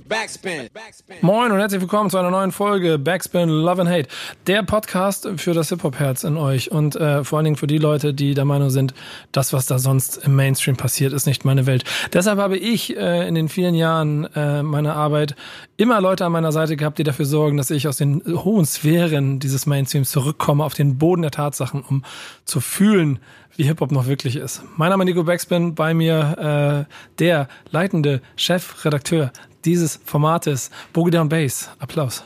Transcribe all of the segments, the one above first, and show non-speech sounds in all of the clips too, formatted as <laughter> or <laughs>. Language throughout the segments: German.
Backspin. Moin und herzlich willkommen zu einer neuen Folge Backspin Love and Hate. Der Podcast für das Hip-Hop-Herz in euch und äh, vor allen Dingen für die Leute, die der Meinung sind, das, was da sonst im Mainstream passiert, ist nicht meine Welt. Deshalb habe ich äh, in den vielen Jahren äh, meiner Arbeit immer Leute an meiner Seite gehabt, die dafür sorgen, dass ich aus den hohen Sphären dieses Mainstreams zurückkomme auf den Boden der Tatsachen, um zu fühlen, wie Hip-Hop noch wirklich ist. Mein Name ist Nico Backspin, bei mir äh, der leitende Chefredakteur dieses Formates, Boogie Down Bass. Applaus.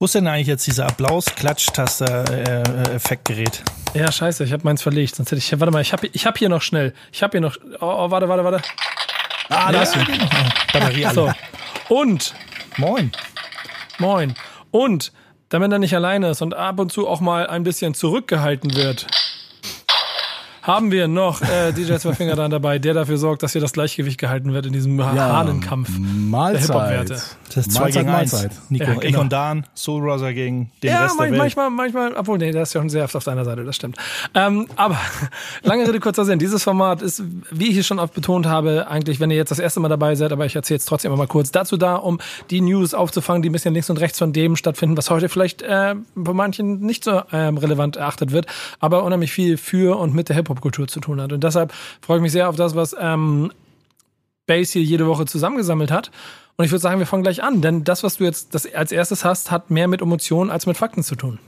Wo ist denn eigentlich jetzt dieser Applaus-Klatschtaster-Effektgerät? Äh, ja, scheiße, ich habe meins verlegt. Sonst hätte ich. Warte mal, ich habe ich hab hier noch schnell. Ich habe hier noch. Oh, oh, warte, warte, warte. Ah, da ist ja. Batterie alle. So. Und. Moin. Moin. Und, damit er nicht alleine ist und ab und zu auch mal ein bisschen zurückgehalten wird, haben wir noch äh, DJ Zweifinger dann dabei, der dafür sorgt, dass hier das Gleichgewicht gehalten wird in diesem ja, Hahnenkampf Mahlzeit. der Hip-Hop-Werte. Das ist 2 gegen 1. Nico, ja, genau. ich und Dan, Soul Brother gegen den ja, Rest der Welt. manchmal, manchmal, obwohl, nee, der ist ja schon sehr oft auf deiner Seite, das stimmt. Ähm, aber, <laughs> lange Rede, kurzer Sinn. Dieses Format ist, wie ich es schon oft betont habe, eigentlich, wenn ihr jetzt das erste Mal dabei seid, aber ich erzähle es trotzdem immer mal kurz, dazu da, um die News aufzufangen, die ein bisschen links und rechts von dem stattfinden, was heute vielleicht äh, bei manchen nicht so ähm, relevant erachtet wird, aber unheimlich viel für und mit der Hip-Hop-Kultur zu tun hat. Und deshalb freue ich mich sehr auf das, was ähm, Base hier jede Woche zusammengesammelt hat. Und ich würde sagen, wir fangen gleich an, denn das, was du jetzt als erstes hast, hat mehr mit Emotionen als mit Fakten zu tun.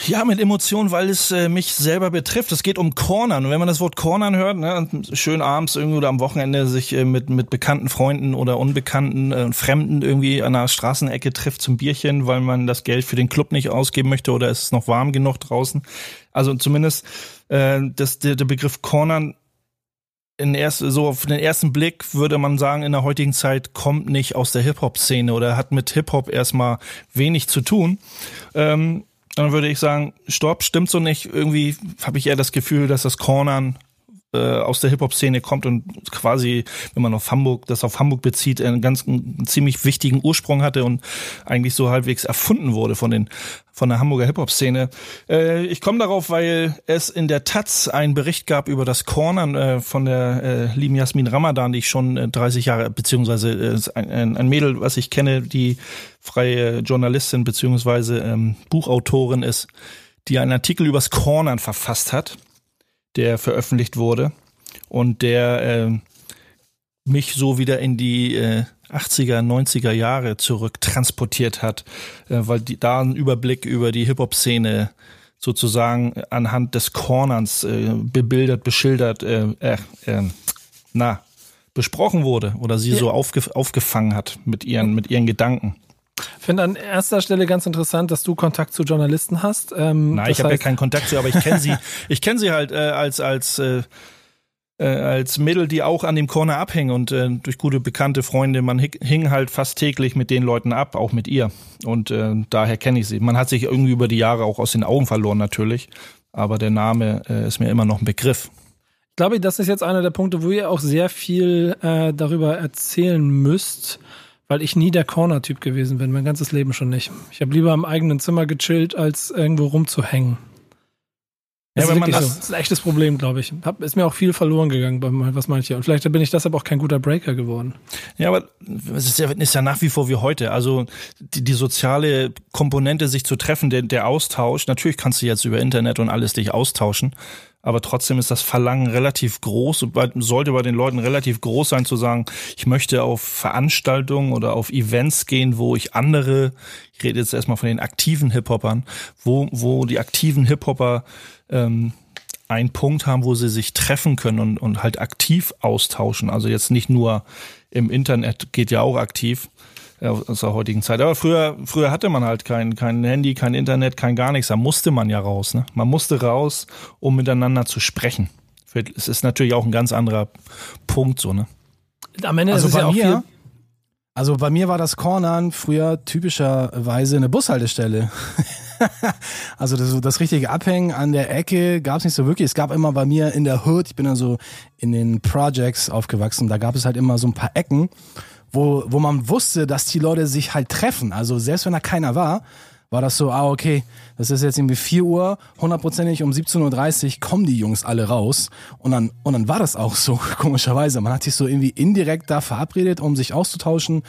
Ja, mit Emotionen, weil es äh, mich selber betrifft. Es geht um Cornern. Und wenn man das Wort Cornern hört, ne, schön abends irgendwie oder am Wochenende sich äh, mit, mit bekannten Freunden oder Unbekannten, äh, Fremden irgendwie an einer Straßenecke trifft zum Bierchen, weil man das Geld für den Club nicht ausgeben möchte oder ist es noch warm genug draußen. Also zumindest äh, das, der, der Begriff Cornern in erst, so auf den ersten Blick würde man sagen, in der heutigen Zeit kommt nicht aus der Hip-Hop-Szene oder hat mit Hip-Hop erstmal wenig zu tun. Ähm, dann würde ich sagen, stopp, stimmt so nicht. Irgendwie habe ich eher das Gefühl, dass das Cornern äh, aus der Hip-Hop-Szene kommt und quasi, wenn man auf Hamburg, das auf Hamburg bezieht, einen ganz einen ziemlich wichtigen Ursprung hatte und eigentlich so halbwegs erfunden wurde von den von der Hamburger Hip-Hop-Szene. Äh, ich komme darauf, weil es in der Taz einen Bericht gab über das Cornern äh, von der äh, lieben Jasmin Ramadan, die ich schon äh, 30 Jahre, beziehungsweise äh, ein, ein Mädel, was ich kenne, die freie Journalistin beziehungsweise ähm, Buchautorin ist, die einen Artikel übers Cornern verfasst hat der veröffentlicht wurde und der äh, mich so wieder in die äh, 80er, 90er Jahre zurück transportiert hat, äh, weil die, da ein Überblick über die Hip-Hop-Szene sozusagen anhand des Cornerns äh, bebildert, beschildert, äh, äh, na, besprochen wurde oder sie ja. so aufge aufgefangen hat mit ihren, mit ihren Gedanken. Ich finde an erster Stelle ganz interessant, dass du Kontakt zu Journalisten hast. Ähm, Nein, ich habe ja keinen Kontakt zu, aber ich kenne sie. <laughs> ich kenne sie halt äh, als als äh, äh, als Mädel, die auch an dem Corner abhängen und äh, durch gute bekannte Freunde. Man hing halt fast täglich mit den Leuten ab, auch mit ihr. Und äh, daher kenne ich sie. Man hat sich irgendwie über die Jahre auch aus den Augen verloren natürlich, aber der Name äh, ist mir immer noch ein Begriff. Ich glaube, das ist jetzt einer der Punkte, wo ihr auch sehr viel äh, darüber erzählen müsst weil ich nie der Corner-Typ gewesen bin, mein ganzes Leben schon nicht. Ich habe lieber im eigenen Zimmer gechillt, als irgendwo rumzuhängen. Das, ja, ist, das, so. das ist ein echtes Problem, glaube ich. Hab, ist mir auch viel verloren gegangen bei was manche. Und vielleicht bin ich deshalb auch kein guter Breaker geworden. Ja, aber es ist ja, ist ja nach wie vor wie heute. Also die, die soziale Komponente, sich zu treffen, der, der Austausch. Natürlich kannst du jetzt über Internet und alles dich austauschen aber trotzdem ist das Verlangen relativ groß und sollte bei den Leuten relativ groß sein zu sagen, ich möchte auf Veranstaltungen oder auf Events gehen, wo ich andere, ich rede jetzt erstmal von den aktiven Hip-Hopern, wo, wo die aktiven Hip-Hopper ähm, einen Punkt haben, wo sie sich treffen können und, und halt aktiv austauschen. Also jetzt nicht nur im Internet geht ja auch aktiv, aus der heutigen Zeit. Aber früher, früher hatte man halt kein, kein Handy, kein Internet, kein gar nichts. Da musste man ja raus. Ne? Man musste raus, um miteinander zu sprechen. Es ist natürlich auch ein ganz anderer Punkt so. Ne? Am Ende also ist es ja auch mir, viel also bei mir war das Cornern früher typischerweise eine Bushaltestelle. <laughs> also das, das richtige Abhängen an der Ecke gab es nicht so wirklich. Es gab immer bei mir in der Hood, ich bin also in den Projects aufgewachsen, da gab es halt immer so ein paar Ecken wo, wo man wusste, dass die Leute sich halt treffen. Also selbst wenn da keiner war, war das so, ah, okay, das ist jetzt irgendwie 4 Uhr, hundertprozentig um 17.30 Uhr kommen die Jungs alle raus. Und dann, und dann war das auch so, <laughs> komischerweise. Man hat sich so irgendwie indirekt da verabredet, um sich auszutauschen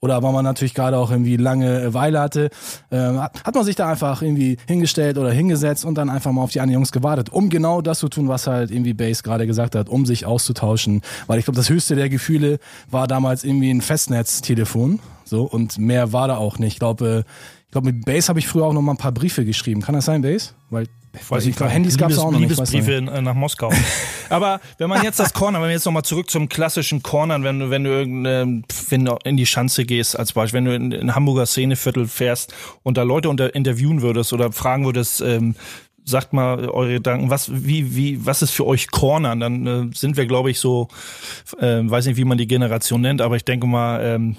oder weil man natürlich gerade auch irgendwie lange Weile hatte, äh, hat man sich da einfach irgendwie hingestellt oder hingesetzt und dann einfach mal auf die anderen Jungs gewartet, um genau das zu tun, was halt irgendwie Base gerade gesagt hat, um sich auszutauschen. Weil ich glaube, das höchste der Gefühle war damals irgendwie ein Festnetztelefon. So, und mehr war da auch nicht. Ich glaube, ich glaube, mit Base habe ich früher auch noch mal ein paar Briefe geschrieben. Kann das sein, Base? Weil ich weiß nicht, Handys gab es auch noch Liebesbriefe nicht. nach Moskau. <laughs> Aber wenn man jetzt das Corner, wenn wir jetzt nochmal zurück zum klassischen Cornern, wenn du, wenn du irgendeine, wenn du in die Schanze gehst, als Beispiel, wenn du in, in Hamburger Szeneviertel fährst und da Leute unter, interviewen würdest oder fragen würdest, ähm, sagt mal eure Gedanken, was, wie, wie, was ist für euch Cornern? Dann äh, sind wir, glaube ich, so, äh, weiß nicht, wie man die Generation nennt, aber ich denke mal, ähm,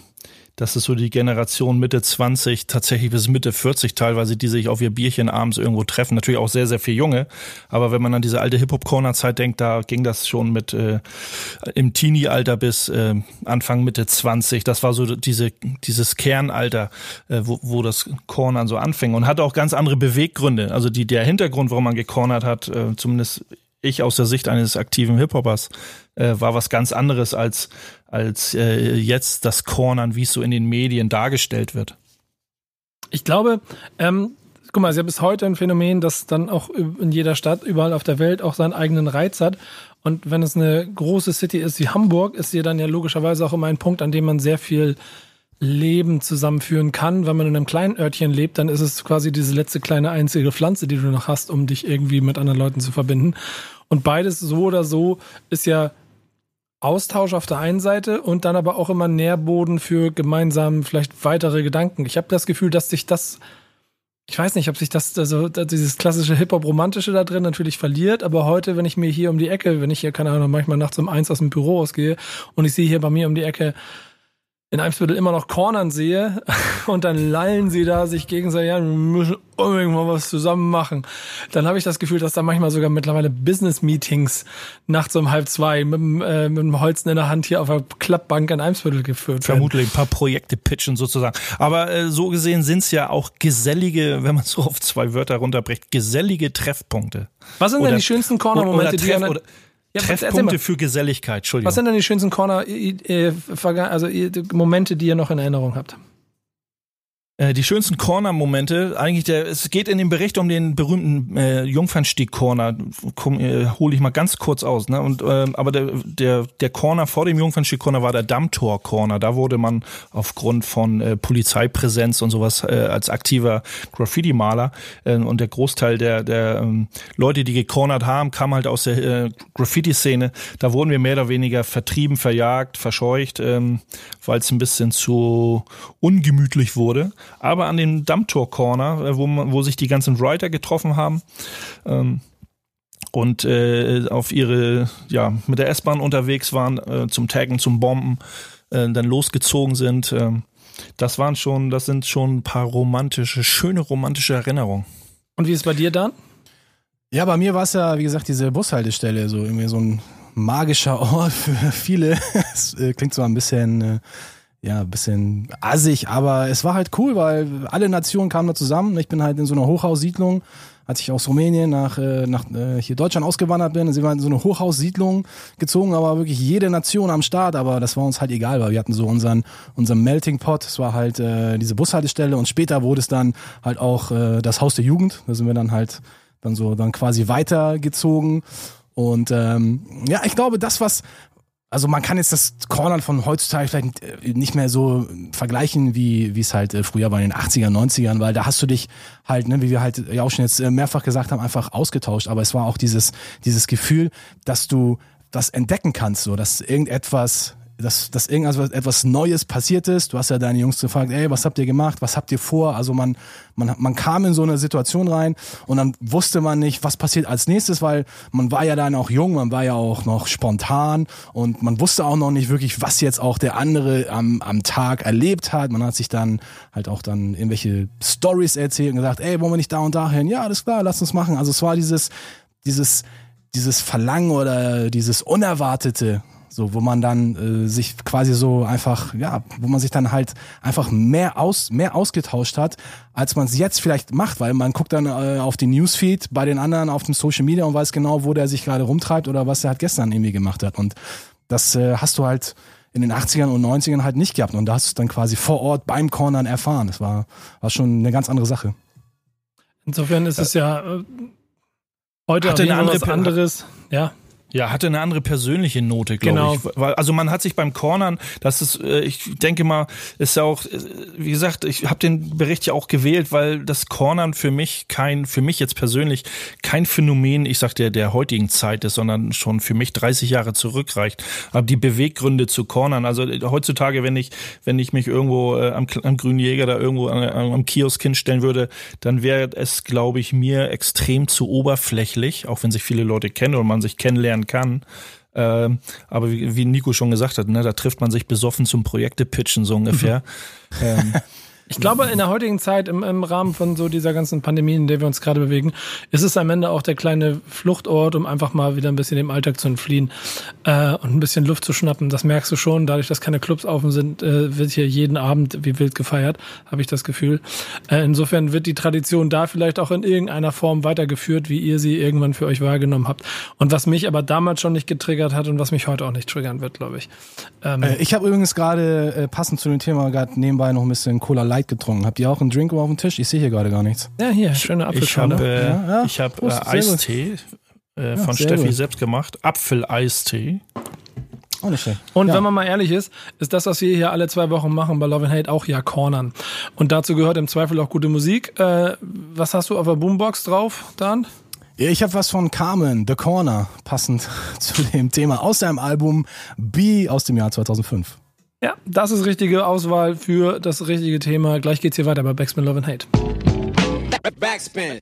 das ist so die Generation Mitte 20, tatsächlich bis Mitte 40 teilweise, die sich auf ihr Bierchen abends irgendwo treffen. Natürlich auch sehr, sehr viel Junge. Aber wenn man an diese alte Hip-Hop-Corner-Zeit denkt, da ging das schon mit äh, im Teenie-Alter bis äh, Anfang Mitte 20. Das war so diese, dieses Kernalter, äh, wo, wo das Cornern so anfing und hatte auch ganz andere Beweggründe. Also die, der Hintergrund, warum man gecornert hat, äh, zumindest ich aus der Sicht eines aktiven Hip-Hoppers, äh, war was ganz anderes als als äh, jetzt das Cornern, wie es so in den Medien dargestellt wird. Ich glaube, ähm, guck mal, es ist ja bis heute ein Phänomen, das dann auch in jeder Stadt, überall auf der Welt auch seinen eigenen Reiz hat. Und wenn es eine große City ist wie Hamburg, ist sie dann ja logischerweise auch immer ein Punkt, an dem man sehr viel Leben zusammenführen kann. Wenn man in einem kleinen Örtchen lebt, dann ist es quasi diese letzte kleine einzige Pflanze, die du noch hast, um dich irgendwie mit anderen Leuten zu verbinden. Und beides so oder so ist ja Austausch auf der einen Seite und dann aber auch immer Nährboden für gemeinsam vielleicht weitere Gedanken. Ich habe das Gefühl, dass sich das, ich weiß nicht, ob sich das, also dieses klassische Hip-Hop-Romantische da drin natürlich verliert, aber heute, wenn ich mir hier um die Ecke, wenn ich hier, keine Ahnung, manchmal nachts um eins aus dem Büro ausgehe und ich sehe hier bei mir um die Ecke in Eimsbüttel immer noch Cornern sehe <laughs> und dann lallen sie da sich gegenseitig, ja, wir müssen unbedingt mal was zusammen machen. Dann habe ich das Gefühl, dass da manchmal sogar mittlerweile Business-Meetings nachts um halb zwei mit, äh, mit dem Holzen in der Hand hier auf der Klappbank in Eimsbüttel geführt werden. Vermutlich ein paar Projekte pitchen sozusagen. Aber äh, so gesehen sind es ja auch gesellige, wenn man so auf zwei Wörter runterbricht, gesellige Treffpunkte. Was sind oder, denn die schönsten Corner-Momente, die... Treff, ja, Treffpunkte für Geselligkeit, Entschuldigung. Was sind denn die schönsten Corner, also Momente, die ihr noch in Erinnerung habt? Äh, die schönsten Corner-Momente, eigentlich der, es geht in dem Bericht um den berühmten äh, Jungfernstieg-Corner, äh, hole ich mal ganz kurz aus, ne? Und äh, aber der, der, der Corner vor dem Jungfernstieg-Corner war der Dammtor-Corner. Da wurde man aufgrund von äh, Polizeipräsenz und sowas äh, als aktiver Graffiti-Maler äh, und der Großteil der, der ähm, Leute, die gecornert haben, kam halt aus der äh, Graffiti-Szene. Da wurden wir mehr oder weniger vertrieben, verjagt, verscheucht, ähm, weil es ein bisschen zu ungemütlich wurde aber an dem Dammtor Corner, äh, wo, wo sich die ganzen Writer getroffen haben. Ähm, und äh, auf ihre, ja, mit der S-Bahn unterwegs waren, äh, zum Taggen, zum Bomben, äh, dann losgezogen sind. Äh, das waren schon, das sind schon ein paar romantische, schöne romantische Erinnerungen. Und wie ist es bei dir dann? Ja, bei mir war es ja, wie gesagt, diese Bushaltestelle, so irgendwie so ein magischer <laughs> Ort für viele. Es äh, klingt so ein bisschen äh, ja, bisschen assig, aber es war halt cool, weil alle Nationen kamen da zusammen. Ich bin halt in so einer Hochhaussiedlung, als ich aus Rumänien nach, äh, nach äh, hier Deutschland ausgewandert bin, sind wir in so eine Hochhaussiedlung gezogen, aber wirklich jede Nation am Start, aber das war uns halt egal, weil wir hatten so unseren, unseren Melting Pot, es war halt äh, diese Bushaltestelle und später wurde es dann halt auch äh, das Haus der Jugend, da sind wir dann halt dann so dann quasi weitergezogen. Und ähm, ja, ich glaube, das, was, also man kann jetzt das Cornern von heutzutage vielleicht äh, nicht mehr so vergleichen, wie es halt äh, früher war in den 80er, 90ern, weil da hast du dich halt, ne, wie wir halt ja auch schon jetzt äh, mehrfach gesagt haben, einfach ausgetauscht. Aber es war auch dieses, dieses Gefühl, dass du das entdecken kannst, so dass irgendetwas dass, dass irgendwas etwas Neues passiert ist. Du hast ja deine Jungs gefragt, ey, was habt ihr gemacht? Was habt ihr vor? Also man, man, man kam in so eine Situation rein und dann wusste man nicht, was passiert als nächstes, weil man war ja dann auch jung, man war ja auch noch spontan und man wusste auch noch nicht wirklich, was jetzt auch der andere am, am Tag erlebt hat. Man hat sich dann halt auch dann irgendwelche Stories erzählt und gesagt, ey, wollen wir nicht da und dahin? Ja, alles klar, lass uns machen. Also es war dieses, dieses, dieses Verlangen oder dieses Unerwartete, so wo man dann äh, sich quasi so einfach, ja, wo man sich dann halt einfach mehr aus mehr ausgetauscht hat, als man es jetzt vielleicht macht, weil man guckt dann äh, auf den Newsfeed bei den anderen auf dem Social Media und weiß genau, wo der sich gerade rumtreibt oder was er halt gestern irgendwie gemacht hat. Und das äh, hast du halt in den 80ern und 90ern halt nicht gehabt. Und da hast du es dann quasi vor Ort beim Cornern erfahren. Das war, war schon eine ganz andere Sache. Insofern ist es ja äh, heute Hatte eine andere, was anderes. Ja. Ja, hatte eine andere persönliche Note, glaube genau. ich. Weil, also man hat sich beim Cornern, das ist, äh, ich denke mal, ist ja auch, äh, wie gesagt, ich habe den Bericht ja auch gewählt, weil das Cornern für mich kein, für mich jetzt persönlich kein Phänomen, ich sag der, der heutigen Zeit ist, sondern schon für mich 30 Jahre zurückreicht. Aber die Beweggründe zu Cornern, also äh, heutzutage, wenn ich, wenn ich mich irgendwo am, am Grünen Jäger da irgendwo am, am Kiosk hinstellen würde, dann wäre es, glaube ich, mir extrem zu oberflächlich, auch wenn sich viele Leute kennen und man sich kennenlernt kennenlernen kann. Ähm, aber wie, wie Nico schon gesagt hat, ne, da trifft man sich besoffen zum Projekte-Pitchen so ungefähr. ähm, <laughs> ich glaube, in der heutigen Zeit, im, im Rahmen von so dieser ganzen Pandemie, in der wir uns gerade bewegen, ist es am Ende auch der kleine Fluchtort, um einfach mal wieder ein bisschen dem Alltag zu entfliehen äh, und ein bisschen Luft zu schnappen. Das merkst du schon, dadurch, dass keine Clubs offen sind, äh, wird hier jeden Abend wie wild gefeiert, habe ich das Gefühl. Äh, insofern wird die Tradition da vielleicht auch in irgendeiner Form weitergeführt, wie ihr sie irgendwann für euch wahrgenommen habt. Und was mich aber damals schon nicht getriggert hat und was mich heute auch nicht triggern wird, glaube ich. Ähm, äh, ich habe übrigens gerade äh, passend zu dem Thema gerade nebenbei noch ein bisschen Cola Light Light getrunken. Habt ihr auch einen Drink auf dem Tisch? Ich sehe hier gerade gar nichts. Ja, hier, schöne Apfelschorle. Ich habe äh, ja, ja. Ich hab, äh, Eistee äh, von Steffi gut. selbst gemacht. Apfeleistee. Nicht schlecht. Und ja. wenn man mal ehrlich ist, ist das, was wir hier alle zwei Wochen machen bei Love and Hate, auch ja Cornern. Und dazu gehört im Zweifel auch gute Musik. Äh, was hast du auf der Boombox drauf, Dan? Ich habe was von Carmen, The Corner, passend <laughs> zu dem Thema aus seinem Album B aus dem Jahr 2005. Ja, das ist richtige Auswahl für das richtige Thema. Gleich geht's hier weiter bei Backspin Love and Hate. Backspin.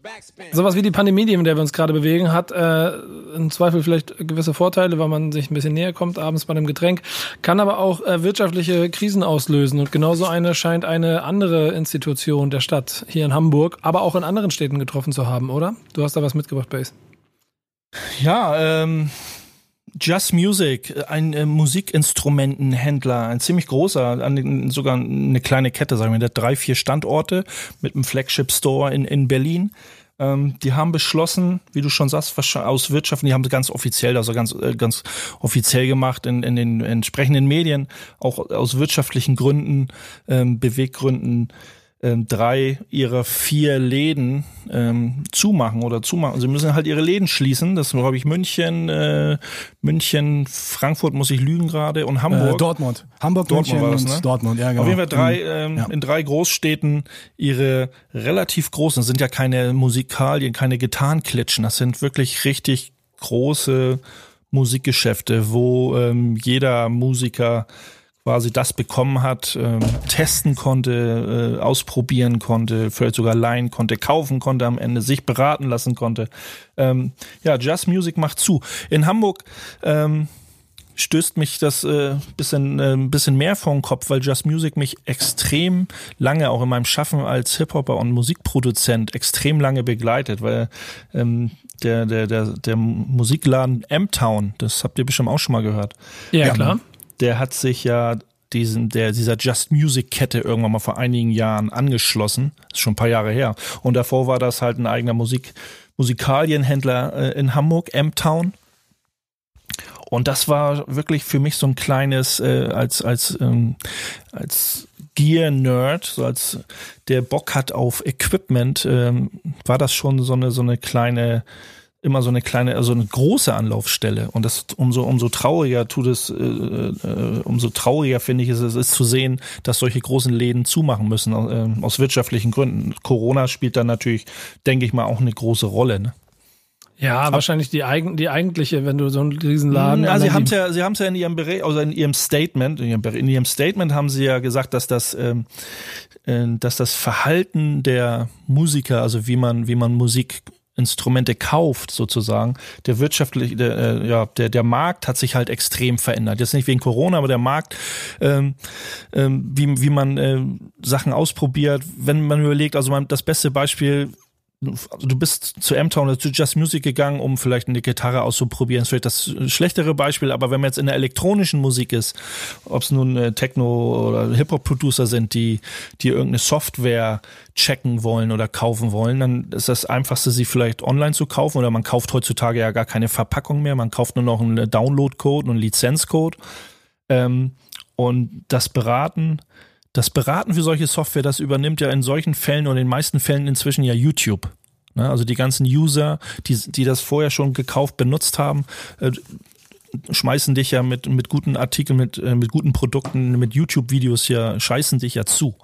Sowas wie die Pandemie, in der wir uns gerade bewegen, hat äh, im Zweifel vielleicht gewisse Vorteile, weil man sich ein bisschen näher kommt abends bei einem Getränk, kann aber auch äh, wirtschaftliche Krisen auslösen. Und genauso eine scheint eine andere Institution der Stadt hier in Hamburg, aber auch in anderen Städten getroffen zu haben, oder? Du hast da was mitgebracht, Base. Ja, ähm, Just Music, ein äh, Musikinstrumentenhändler, ein ziemlich großer, an, sogar eine kleine Kette, sagen wir, der drei, vier Standorte mit einem Flagship Store in, in Berlin. Ähm, die haben beschlossen, wie du schon sagst, aus Wirtschaften, die haben es ganz offiziell, also ganz, äh, ganz offiziell gemacht in, in den entsprechenden Medien, auch aus wirtschaftlichen Gründen, ähm, Beweggründen ähm, drei ihrer vier Läden ähm, zumachen oder zumachen. Sie müssen halt ihre Läden schließen. Das glaube ich München, äh, München, Frankfurt muss ich lügen gerade und Hamburg. Äh, Dortmund. Hamburg, Dortmund München war das, ne? Dortmund, ja genau. Auf jeden Fall drei, ähm, ja. in drei Großstädten ihre relativ großen, das sind ja keine Musikalien, keine Gitarrenklitschen, das sind wirklich richtig große Musikgeschäfte, wo ähm, jeder Musiker quasi das bekommen hat, ähm, testen konnte, äh, ausprobieren konnte, vielleicht sogar leihen konnte, kaufen konnte, am Ende sich beraten lassen konnte. Ähm, ja, Just Music macht zu. In Hamburg ähm, stößt mich das äh, bisschen, äh, bisschen mehr vor den Kopf, weil Just Music mich extrem lange, auch in meinem Schaffen als Hip-Hopper und Musikproduzent, extrem lange begleitet, weil ähm, der, der, der, der Musikladen M-Town, das habt ihr bestimmt auch schon mal gehört. Ja, klar der hat sich ja diesen, der, dieser Just Music Kette irgendwann mal vor einigen Jahren angeschlossen. Das ist schon ein paar Jahre her. Und davor war das halt ein eigener Musik, Musikalienhändler äh, in Hamburg, M-Town. Und das war wirklich für mich so ein kleines, äh, als, als, ähm, als Gear-Nerd, so als der Bock hat auf Equipment, ähm, war das schon so eine, so eine kleine, immer so eine kleine, also eine große Anlaufstelle. Und das umso, umso trauriger tut es, äh, äh, umso trauriger finde ich es, es ist zu sehen, dass solche großen Läden zumachen müssen, äh, aus wirtschaftlichen Gründen. Corona spielt da natürlich, denke ich mal, auch eine große Rolle. Ne? Ja, Ab wahrscheinlich die, eigen, die eigentliche, wenn du so einen Riesenladen. Ja, sie haben es ja, sie haben es ja in ihrem Bericht, also in ihrem Statement, in ihrem, in ihrem Statement haben sie ja gesagt, dass das, ähm, äh, dass das Verhalten der Musiker, also wie man, wie man Musik Instrumente kauft, sozusagen, der wirtschaftliche, der, äh, ja, der, der Markt hat sich halt extrem verändert. Jetzt nicht wegen Corona, aber der Markt, ähm, ähm, wie, wie man äh, Sachen ausprobiert, wenn man überlegt, also man, das beste Beispiel, also du bist zu M-Town oder zu Just Music gegangen, um vielleicht eine Gitarre auszuprobieren. Das ist vielleicht das schlechtere Beispiel, aber wenn man jetzt in der elektronischen Musik ist, ob es nun äh, Techno oder Hip-Hop-Producer sind, die, die irgendeine Software checken wollen oder kaufen wollen, dann ist das einfachste, sie vielleicht online zu kaufen oder man kauft heutzutage ja gar keine Verpackung mehr, man kauft nur noch einen Download-Code und einen Lizenzcode. Ähm, und das Beraten, das Beraten für solche Software, das übernimmt ja in solchen Fällen oder in den meisten Fällen inzwischen ja YouTube. Ne? Also die ganzen User, die, die das vorher schon gekauft, benutzt haben, äh, schmeißen dich ja mit, mit guten Artikeln, mit, äh, mit guten Produkten, mit YouTube-Videos ja, scheißen dich ja zu.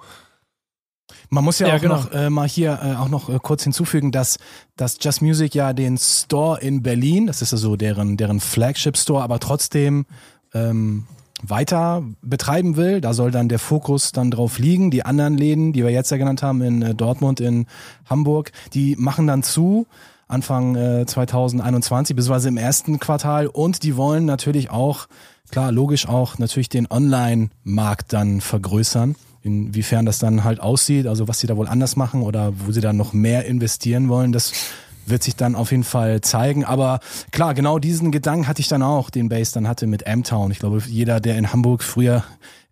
Man muss ja, ja auch genau. noch äh, mal hier äh, auch noch äh, kurz hinzufügen, dass, dass Just Music ja den Store in Berlin, das ist ja so deren, deren Flagship-Store, aber trotzdem ähm, weiter betreiben will. Da soll dann der Fokus dann drauf liegen. Die anderen Läden, die wir jetzt ja genannt haben, in äh, Dortmund, in Hamburg, die machen dann zu. Anfang äh, 2021, beziehungsweise im ersten Quartal. Und die wollen natürlich auch, klar, logisch auch, natürlich den Online-Markt dann vergrößern. Inwiefern das dann halt aussieht, also was sie da wohl anders machen oder wo sie dann noch mehr investieren wollen, das wird sich dann auf jeden Fall zeigen. Aber klar, genau diesen Gedanken hatte ich dann auch, den Base dann hatte mit M-Town. Ich glaube, jeder, der in Hamburg früher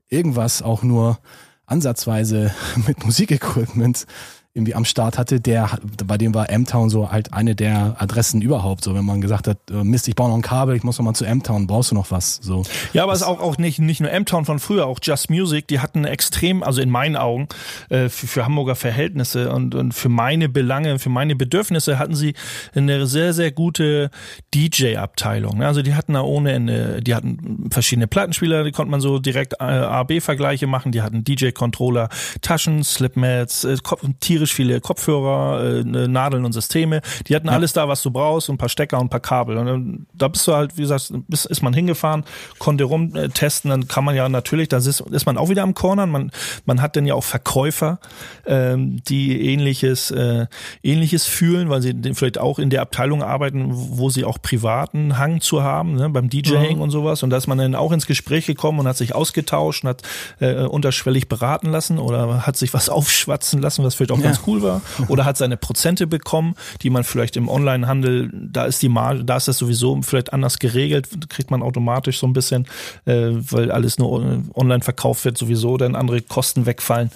irgendwas auch nur ansatzweise <laughs> mit Musikequipment irgendwie am Start hatte, der, bei dem war M-Town so halt eine der Adressen überhaupt. So, wenn man gesagt hat, äh, Mist, ich baue noch ein Kabel, ich muss noch mal zu M-Town, brauchst du noch was? So. Ja, aber es ist auch, auch nicht, nicht nur M-Town von früher, auch Just Music, die hatten extrem, also in meinen Augen, äh, für, für Hamburger Verhältnisse und, und für meine Belange, für meine Bedürfnisse hatten sie eine sehr, sehr gute DJ-Abteilung. Also die hatten da ohne Ende, die hatten verschiedene Plattenspieler, die konnte man so direkt äh, A-B-Vergleiche machen, die hatten DJ-Controller, Taschen, Slipmats, äh, Tiere tierisch viele Kopfhörer, äh, ne, Nadeln und Systeme. Die hatten ja. alles da, was du brauchst, ein paar Stecker und ein paar Kabel. Und da bist du halt, wie gesagt, bist, ist man hingefahren, konnte rumtesten, dann kann man ja natürlich, da ist, ist man auch wieder am Cornern. Man, man hat dann ja auch Verkäufer, ähm, die ähnliches, äh, ähnliches fühlen, weil sie vielleicht auch in der Abteilung arbeiten, wo sie auch privaten Hang zu haben, ne, beim DJing mhm. und sowas. Und da ist man dann auch ins Gespräch gekommen und hat sich ausgetauscht und hat äh, unterschwellig beraten lassen oder hat sich was <laughs> aufschwatzen lassen, was vielleicht auch ja ganz cool war. Oder hat seine Prozente bekommen, die man vielleicht im Onlinehandel, da ist die Marge, da ist das sowieso vielleicht anders geregelt, kriegt man automatisch so ein bisschen, äh, weil alles nur online verkauft wird, sowieso dann andere Kosten wegfallen.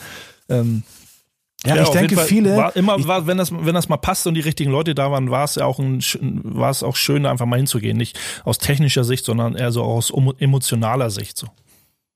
Ähm, ja, ja, ich denke, viele. War immer, war, wenn das, wenn das mal passt und die richtigen Leute da waren, war es ja auch ein, war es auch schön, einfach mal hinzugehen. Nicht aus technischer Sicht, sondern eher so aus emotionaler Sicht so.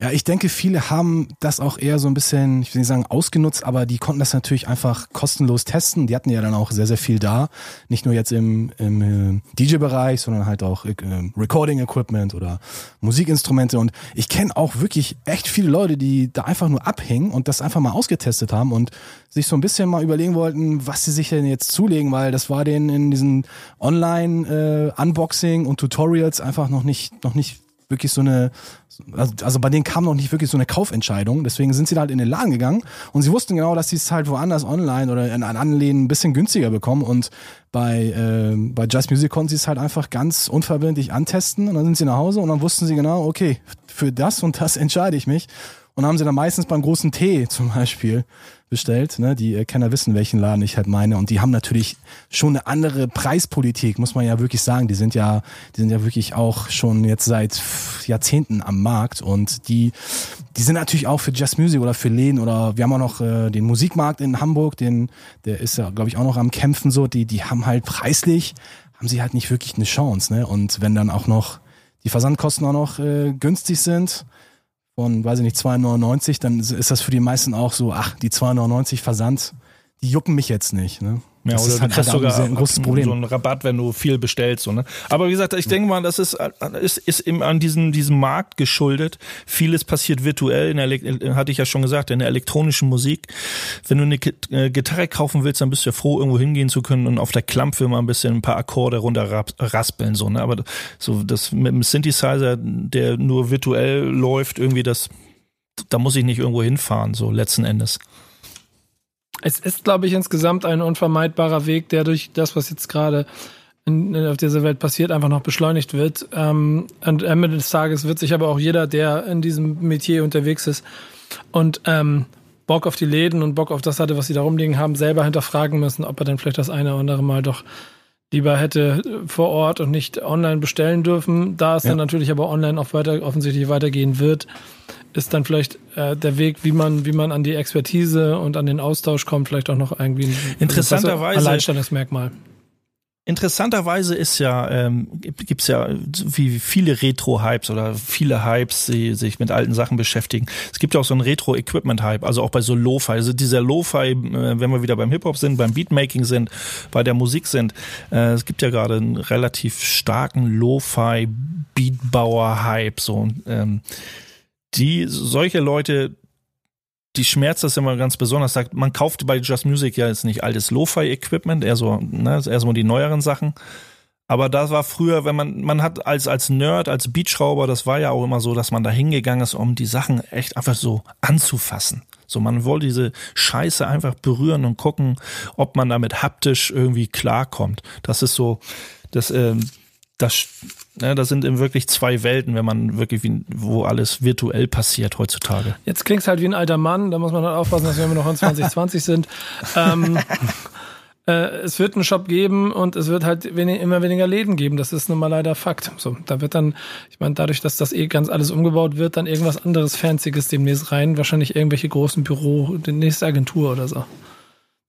Ja, ich denke, viele haben das auch eher so ein bisschen, ich will nicht sagen ausgenutzt, aber die konnten das natürlich einfach kostenlos testen. Die hatten ja dann auch sehr, sehr viel da. Nicht nur jetzt im, im äh, DJ-Bereich, sondern halt auch äh, Recording-Equipment oder Musikinstrumente. Und ich kenne auch wirklich echt viele Leute, die da einfach nur abhängen und das einfach mal ausgetestet haben und sich so ein bisschen mal überlegen wollten, was sie sich denn jetzt zulegen, weil das war denen in diesen Online-Unboxing äh, und Tutorials einfach noch nicht, noch nicht wirklich so eine, also, also bei denen kam noch nicht wirklich so eine Kaufentscheidung. Deswegen sind sie da halt in den Laden gegangen und sie wussten genau, dass sie es halt woanders online oder in anderen Läden ein bisschen günstiger bekommen. Und bei, äh, bei Just Music konnten sie es halt einfach ganz unverbindlich antesten und dann sind sie nach Hause und dann wussten sie genau, okay, für das und das entscheide ich mich. Und haben sie dann meistens beim großen T <laughs> zum Beispiel bestellt. Ne? Die äh, Kenner wissen, welchen Laden ich halt meine. Und die haben natürlich schon eine andere Preispolitik, muss man ja wirklich sagen. Die sind ja, die sind ja wirklich auch schon jetzt seit Jahrzehnten am Markt und die, die sind natürlich auch für Just Music oder für Läden oder wir haben auch noch äh, den Musikmarkt in Hamburg, den, der ist ja, glaube ich, auch noch am Kämpfen so. Die, die haben halt preislich, haben sie halt nicht wirklich eine Chance. Ne? Und wenn dann auch noch die Versandkosten auch noch äh, günstig sind, von, weiß ich nicht, 2,99, dann ist das für die meisten auch so, ach, die 2,99 Versand, die jucken mich jetzt nicht. Ne? Ja, das oder ist halt, halt sogar ein großes Problem. so einen Rabatt, wenn du viel bestellst. So, ne? Aber wie gesagt, ich denke mal, das ist, ist, ist eben an diesem, diesem Markt geschuldet. Vieles passiert virtuell, in der, hatte ich ja schon gesagt, in der elektronischen Musik. Wenn du eine äh, Gitarre kaufen willst, dann bist du ja froh, irgendwo hingehen zu können und auf der Klampfe mal ein bisschen ein paar Akkorde runterraspeln. So, ne? Aber so das mit dem Synthesizer, der nur virtuell läuft, irgendwie das, da muss ich nicht irgendwo hinfahren, so letzten Endes. Es ist, glaube ich, insgesamt ein unvermeidbarer Weg, der durch das, was jetzt gerade auf dieser Welt passiert, einfach noch beschleunigt wird. Ähm, und am Ende des Tages wird sich aber auch jeder, der in diesem Metier unterwegs ist und ähm, Bock auf die Läden und Bock auf das hatte, was sie da rumliegen haben, selber hinterfragen müssen, ob er dann vielleicht das eine oder andere Mal doch lieber hätte vor Ort und nicht online bestellen dürfen. Da es ja. dann natürlich aber online auch weiter offensichtlich weitergehen wird, ist dann vielleicht äh, der Weg, wie man, wie man an die Expertise und an den Austausch kommt, vielleicht auch noch irgendwie ein interessanterweise Alleinstellungsmerkmal. Interessanterweise ist ja, ähm, gibt es ja wie viele Retro-Hypes oder viele Hypes, die sich mit alten Sachen beschäftigen. Es gibt ja auch so einen Retro-Equipment-Hype, also auch bei so Lo-Fi. Also dieser Lo-Fi, äh, wenn wir wieder beim Hip-Hop sind, beim Beatmaking sind, bei der Musik sind. Äh, es gibt ja gerade einen relativ starken Lo-Fi-Beatbauer-Hype. So, ähm, die solche Leute die schmerzt das immer ganz besonders. Man kauft bei Just Music ja jetzt nicht altes Lo-Fi-Equipment, eher so, ne, eher so die neueren Sachen. Aber das war früher, wenn man, man hat als, als Nerd, als Beatschrauber, das war ja auch immer so, dass man da hingegangen ist, um die Sachen echt einfach so anzufassen. So, man wollte diese Scheiße einfach berühren und gucken, ob man damit haptisch irgendwie klarkommt. Das ist so, das, ähm, das, ne, das sind wirklich zwei Welten, wenn man wirklich, wie, wo alles virtuell passiert heutzutage. Jetzt klingt es halt wie ein alter Mann, da muss man halt aufpassen, dass wir immer noch in 2020 sind. Ähm, <laughs> äh, es wird einen Shop geben und es wird halt wenig, immer weniger Läden geben. Das ist nun mal leider Fakt. So, da wird dann, ich meine, dadurch, dass das eh ganz alles umgebaut wird, dann irgendwas anderes Fancyes demnächst rein. Wahrscheinlich irgendwelche großen Büro, die nächste Agentur oder so.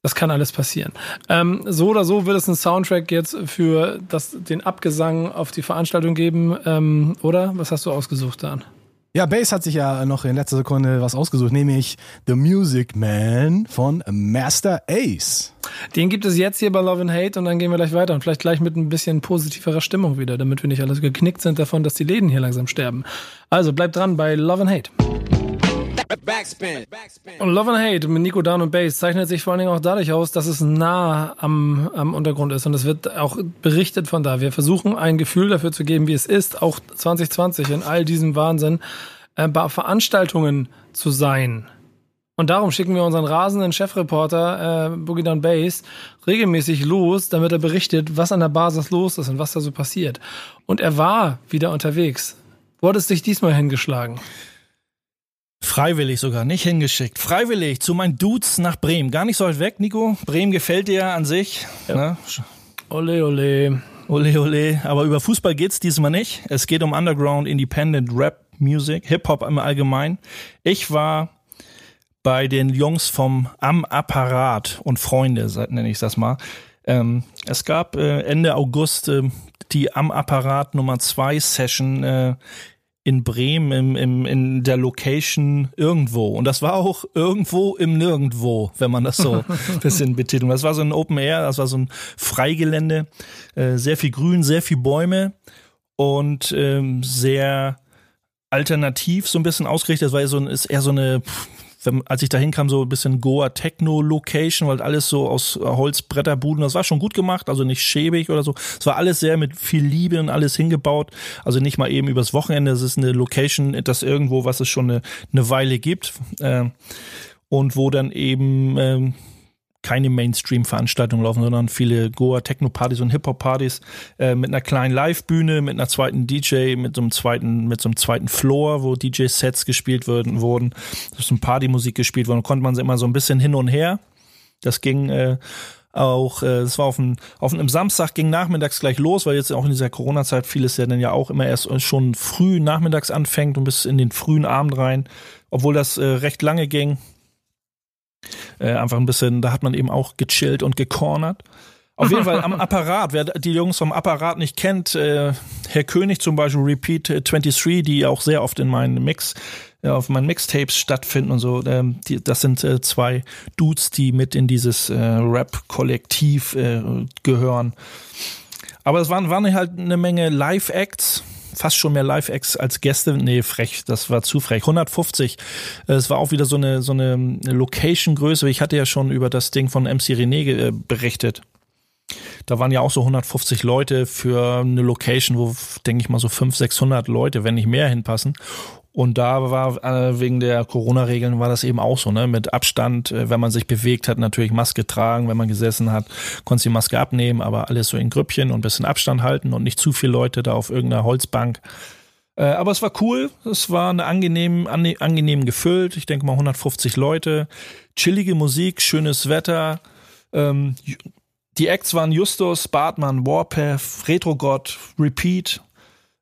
Das kann alles passieren. Ähm, so oder so wird es einen Soundtrack jetzt für das, den Abgesang auf die Veranstaltung geben, ähm, oder? Was hast du ausgesucht, Dan? Ja, Bass hat sich ja noch in letzter Sekunde was ausgesucht, nämlich The Music Man von Master Ace. Den gibt es jetzt hier bei Love and Hate und dann gehen wir gleich weiter und vielleicht gleich mit ein bisschen positiverer Stimmung wieder, damit wir nicht alles geknickt sind davon, dass die Läden hier langsam sterben. Also bleibt dran bei Love and Hate. Backspin. Und Love and Hate mit Nico Down und Bass zeichnet sich vor allen Dingen auch dadurch aus, dass es nah am, am Untergrund ist und es wird auch berichtet von da. Wir versuchen ein Gefühl dafür zu geben, wie es ist, auch 2020 in all diesem Wahnsinn äh, bei Veranstaltungen zu sein. Und darum schicken wir unseren rasenden Chefreporter äh, Boogie Down Bass regelmäßig los, damit er berichtet, was an der Basis los ist und was da so passiert. Und er war wieder unterwegs. Wo hat es dich diesmal hingeschlagen? Freiwillig sogar, nicht hingeschickt. Freiwillig zu meinen Dudes nach Bremen. Gar nicht so weit weg, Nico. Bremen gefällt dir an sich. Ja. Ne? Ole, ole. Ole, ole. Aber über Fußball geht's diesmal nicht. Es geht um Underground, Independent Rap Music, Hip-Hop im Allgemeinen. Ich war bei den Jungs vom Am Apparat und Freunde, nenne ich das mal. Ähm, es gab äh, Ende August äh, die Am Apparat Nummer 2 Session äh, in Bremen im, im, in der Location irgendwo. Und das war auch irgendwo im Nirgendwo, wenn man das so <laughs> ein bisschen betitelt. Das war so ein Open Air, das war so ein Freigelände, äh, sehr viel Grün, sehr viel Bäume und ähm, sehr alternativ so ein bisschen ausgerichtet. Das war so ein, ist eher so eine, wenn, als ich da hinkam, so ein bisschen Goa Techno Location, weil alles so aus Holzbretterbuden, das war schon gut gemacht, also nicht schäbig oder so. Es war alles sehr mit viel Liebe und alles hingebaut. Also nicht mal eben übers Wochenende. Es ist eine Location, das irgendwo, was es schon eine, eine Weile gibt. Äh, und wo dann eben ähm, keine Mainstream-Veranstaltungen laufen, sondern viele Goa-Techno-Partys und Hip-Hop-Partys äh, mit einer kleinen Live-Bühne, mit einer zweiten DJ, mit so einem zweiten, mit so einem zweiten Floor, wo DJ-Sets gespielt wurden, wurden, so Partymusik gespielt worden, konnte man sie immer so ein bisschen hin und her. Das ging äh, auch, äh, es war auf dem, auf einem Samstag ging nachmittags gleich los, weil jetzt auch in dieser Corona-Zeit vieles ja dann ja auch immer erst schon früh nachmittags anfängt und bis in den frühen Abend rein, obwohl das äh, recht lange ging. Äh, einfach ein bisschen, da hat man eben auch gechillt und gecornert. Auf jeden Fall am <laughs> Apparat, wer die Jungs vom Apparat nicht kennt, äh, Herr König zum Beispiel, Repeat 23, die auch sehr oft in meinen Mix, äh, auf meinen Mixtapes stattfinden und so, ähm, die, das sind äh, zwei Dudes, die mit in dieses äh, Rap-Kollektiv äh, gehören. Aber es waren, waren halt eine Menge Live-Acts, fast schon mehr Live-Acts als Gäste. Nee, frech, das war zu frech. 150. Äh, es war auch wieder so eine, so eine Location-Größe. Ich hatte ja schon über das Ding von MC René äh, berichtet. Da waren ja auch so 150 Leute für eine Location, wo, denke ich mal, so 500, 600 Leute, wenn nicht mehr hinpassen. Und da war äh, wegen der Corona-Regeln war das eben auch so, ne? Mit Abstand, äh, wenn man sich bewegt hat, natürlich Maske tragen, wenn man gesessen hat, konnte die Maske abnehmen, aber alles so in Grüppchen und ein bisschen Abstand halten und nicht zu viele Leute da auf irgendeiner Holzbank. Äh, aber es war cool. Es war eine angenehm, angenehm gefüllt. Ich denke mal 150 Leute. Chillige Musik, schönes Wetter. Ähm, die Acts waren Justus, Bartmann, Warpath, Retrogod, Repeat,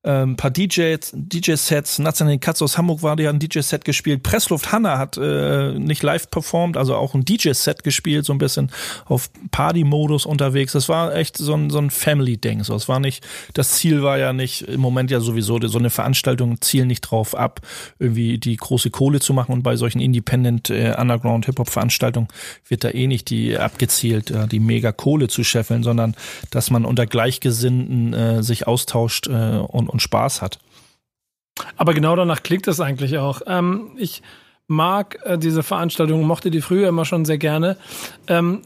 ein ähm, paar DJs, DJ-Sets. Nathaniel Katz aus Hamburg war, der ein DJ-Set gespielt. Pressluft Hanna hat äh, nicht live performt, also auch ein DJ-Set gespielt, so ein bisschen auf Party-Modus unterwegs. Das war echt so ein, so ein Family-Ding. So, es war nicht, das Ziel war ja nicht, im Moment ja sowieso, so eine Veranstaltung zielen nicht drauf ab, irgendwie die große Kohle zu machen und bei solchen Independent äh, Underground Hip-Hop-Veranstaltungen wird da eh nicht die abgezielt, äh, die mega Kohle zu scheffeln, sondern dass man unter Gleichgesinnten äh, sich austauscht äh, und und Spaß hat. Aber genau danach klingt es eigentlich auch. Ähm, ich mag äh, diese Veranstaltung, mochte die früher immer schon sehr gerne. Ähm,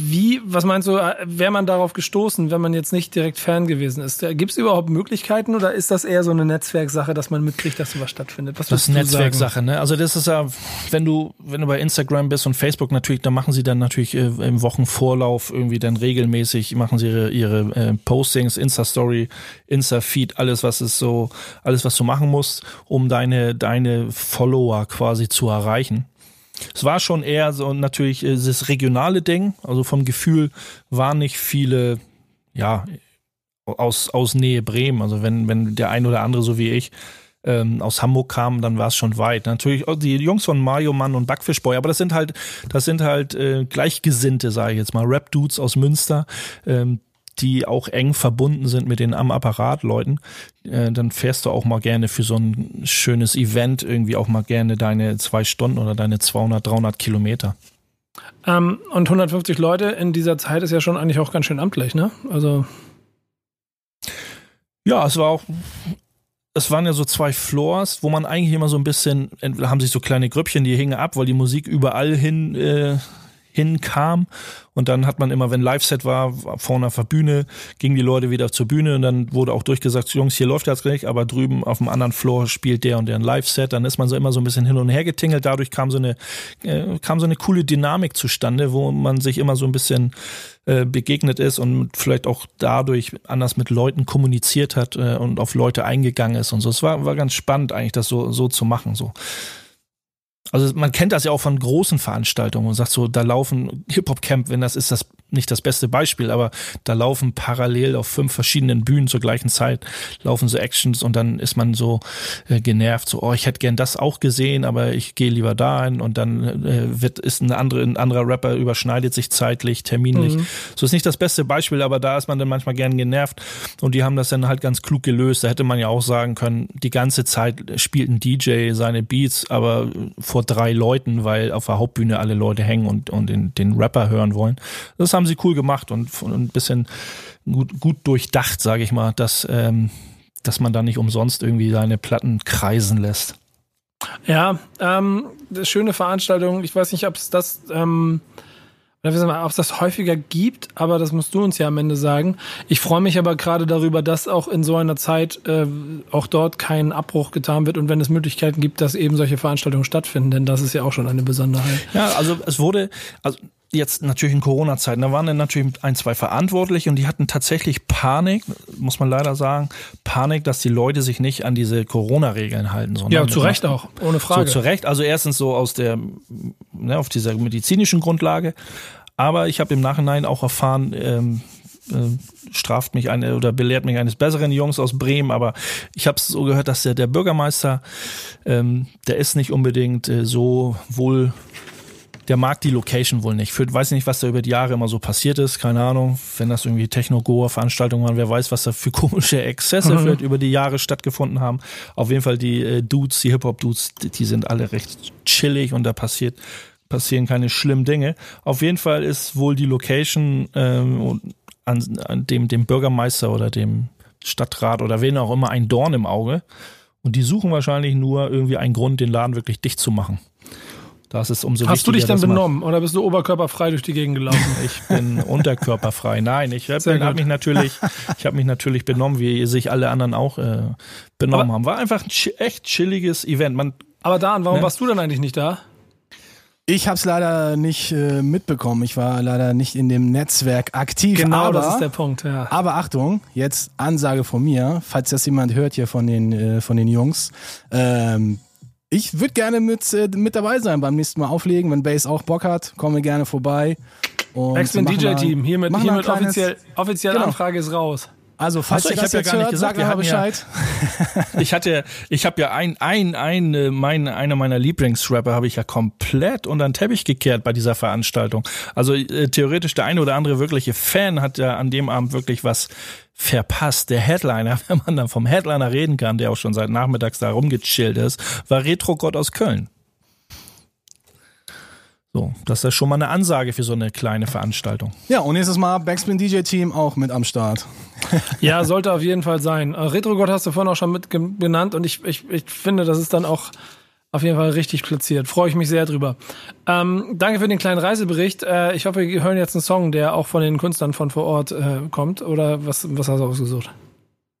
wie, was meinst du, äh, wäre man darauf gestoßen, wenn man jetzt nicht direkt Fan gewesen ist? Gibt es überhaupt Möglichkeiten oder ist das eher so eine Netzwerksache, dass man mitkriegt, dass sowas stattfindet? Was das ist Netzwerksache, ne? Also das ist ja, wenn du, wenn du bei Instagram bist und Facebook natürlich, da machen sie dann natürlich äh, im Wochenvorlauf irgendwie dann regelmäßig, machen sie ihre, ihre äh, Postings, Insta-Story, Insta-Feed, alles, was ist so, alles, was du machen musst, um deine, deine Follower quasi zu erreichen. Es war schon eher so natürlich äh, das regionale Ding. Also vom Gefühl waren nicht viele, ja, aus, aus Nähe Bremen. Also wenn, wenn der ein oder andere, so wie ich, ähm, aus Hamburg kam, dann war es schon weit. Natürlich die Jungs von Mario Mann und Backfish Boy, aber das sind halt, das sind halt äh, Gleichgesinnte, sage ich jetzt mal, Rap-Dudes aus Münster, ähm, die auch eng verbunden sind mit den am Apparat Leuten, äh, dann fährst du auch mal gerne für so ein schönes Event irgendwie auch mal gerne deine zwei Stunden oder deine 200, 300 Kilometer. Ähm, und 150 Leute in dieser Zeit ist ja schon eigentlich auch ganz schön amtlich, ne? Also. Ja, es war auch es waren ja so zwei Floors, wo man eigentlich immer so ein bisschen, haben sich so kleine Grüppchen, die hingen ab, weil die Musik überall hin äh, hinkam. Und dann hat man immer, wenn Live-Set war, vorne auf der Bühne, gingen die Leute wieder zur Bühne und dann wurde auch durchgesagt, Jungs, hier läuft das nicht, aber drüben auf dem anderen Floor spielt der und der ein Live-Set. Dann ist man so immer so ein bisschen hin und her getingelt. Dadurch kam so eine, äh, kam so eine coole Dynamik zustande, wo man sich immer so ein bisschen äh, begegnet ist und vielleicht auch dadurch anders mit Leuten kommuniziert hat äh, und auf Leute eingegangen ist und so. Es war, war ganz spannend eigentlich, das so, so zu machen, so. Also man kennt das ja auch von großen Veranstaltungen und sagt so, da laufen Hip-Hop-Camp, wenn das ist das nicht das beste Beispiel, aber da laufen parallel auf fünf verschiedenen Bühnen zur gleichen Zeit, laufen so Actions und dann ist man so äh, genervt, so, oh, ich hätte gern das auch gesehen, aber ich gehe lieber dahin und dann äh, wird, ist ein, andere, ein anderer Rapper überschneidet sich zeitlich, terminlich. Mhm. So ist nicht das beste Beispiel, aber da ist man dann manchmal gern genervt und die haben das dann halt ganz klug gelöst. Da hätte man ja auch sagen können, die ganze Zeit spielt ein DJ seine Beats, aber vor drei Leuten, weil auf der Hauptbühne alle Leute hängen und, und den, den Rapper hören wollen. Das haben sie cool gemacht und, und ein bisschen gut, gut durchdacht, sage ich mal, dass, ähm, dass man da nicht umsonst irgendwie seine Platten kreisen lässt. Ja, ähm, schöne Veranstaltung. Ich weiß nicht, ob es das ähm, ob es das häufiger gibt, aber das musst du uns ja am Ende sagen. Ich freue mich aber gerade darüber, dass auch in so einer Zeit äh, auch dort kein Abbruch getan wird und wenn es Möglichkeiten gibt, dass eben solche Veranstaltungen stattfinden, denn das ist ja auch schon eine Besonderheit. Ja, also es wurde, also jetzt natürlich in Corona-Zeiten, da waren dann natürlich ein, zwei Verantwortliche und die hatten tatsächlich Panik, muss man leider sagen, Panik, dass die Leute sich nicht an diese Corona-Regeln halten. Ja, zu Recht auch, ohne Frage. So, zu Recht, also erstens so aus der, ne, auf dieser medizinischen Grundlage, aber ich habe im Nachhinein auch erfahren, ähm, äh, straft mich eine oder belehrt mich eines besseren Jungs aus Bremen, aber ich habe es so gehört, dass der, der Bürgermeister, ähm, der ist nicht unbedingt äh, so wohl der mag die Location wohl nicht. Für, weiß nicht, was da über die Jahre immer so passiert ist, keine Ahnung. Wenn das irgendwie Techno-Goa-Veranstaltungen waren, wer weiß, was da für <laughs> komische Exzesse mhm. vielleicht über die Jahre stattgefunden haben. Auf jeden Fall die äh, Dudes, die Hip-Hop-Dudes, die, die sind alle recht chillig und da passiert passieren keine schlimmen Dinge. Auf jeden Fall ist wohl die Location ähm, an, an dem, dem Bürgermeister oder dem Stadtrat oder wen auch immer ein Dorn im Auge. Und die suchen wahrscheinlich nur irgendwie einen Grund, den Laden wirklich dicht zu machen. Das ist umso Hast du dich dann benommen oder bist du oberkörperfrei durch die Gegend gelaufen? <laughs> Ich bin unterkörperfrei. Nein, ich habe mich natürlich, <laughs> ich habe mich natürlich benommen, wie sich alle anderen auch äh, benommen aber, haben. War einfach ein echt chilliges Event. Man, aber Dan, warum ne? warst du dann eigentlich nicht da? Ich habe es leider nicht äh, mitbekommen. Ich war leider nicht in dem Netzwerk aktiv. Genau, aber, das ist der Punkt. Ja. Aber Achtung, jetzt Ansage von mir, falls das jemand hört hier von den äh, von den Jungs. Ähm, ich würde gerne mit, äh, mit dabei sein beim nächsten Mal auflegen. Wenn Bass auch Bock hat, kommen wir gerne vorbei. Backspin DJ Team, hiermit, hiermit offiziell, offiziell genau. Anfrage ist raus. Also, falls also, ihr das ja jetzt hört, gesagt, sag Bescheid. Ja, <laughs> ich hatte, ich habe ja ein, ein, ein, äh, mein, einer meiner Lieblingsrapper habe ich ja komplett unter den Teppich gekehrt bei dieser Veranstaltung. Also äh, theoretisch der eine oder andere wirkliche Fan hat ja an dem Abend wirklich was verpasst. Der Headliner, <laughs> wenn man dann vom Headliner reden kann, der auch schon seit nachmittags da rumgechillt ist, war Retro Gott aus Köln. So, das ist schon mal eine Ansage für so eine kleine Veranstaltung. Ja, und nächstes Mal Backspin DJ Team auch mit am Start. <laughs> ja, sollte auf jeden Fall sein. Äh, Retro God hast du vorhin auch schon mit genannt und ich, ich, ich finde, das ist dann auch auf jeden Fall richtig platziert. Freue ich mich sehr drüber. Ähm, danke für den kleinen Reisebericht. Äh, ich hoffe, wir hören jetzt einen Song, der auch von den Künstlern von vor Ort äh, kommt. Oder was, was hast du ausgesucht?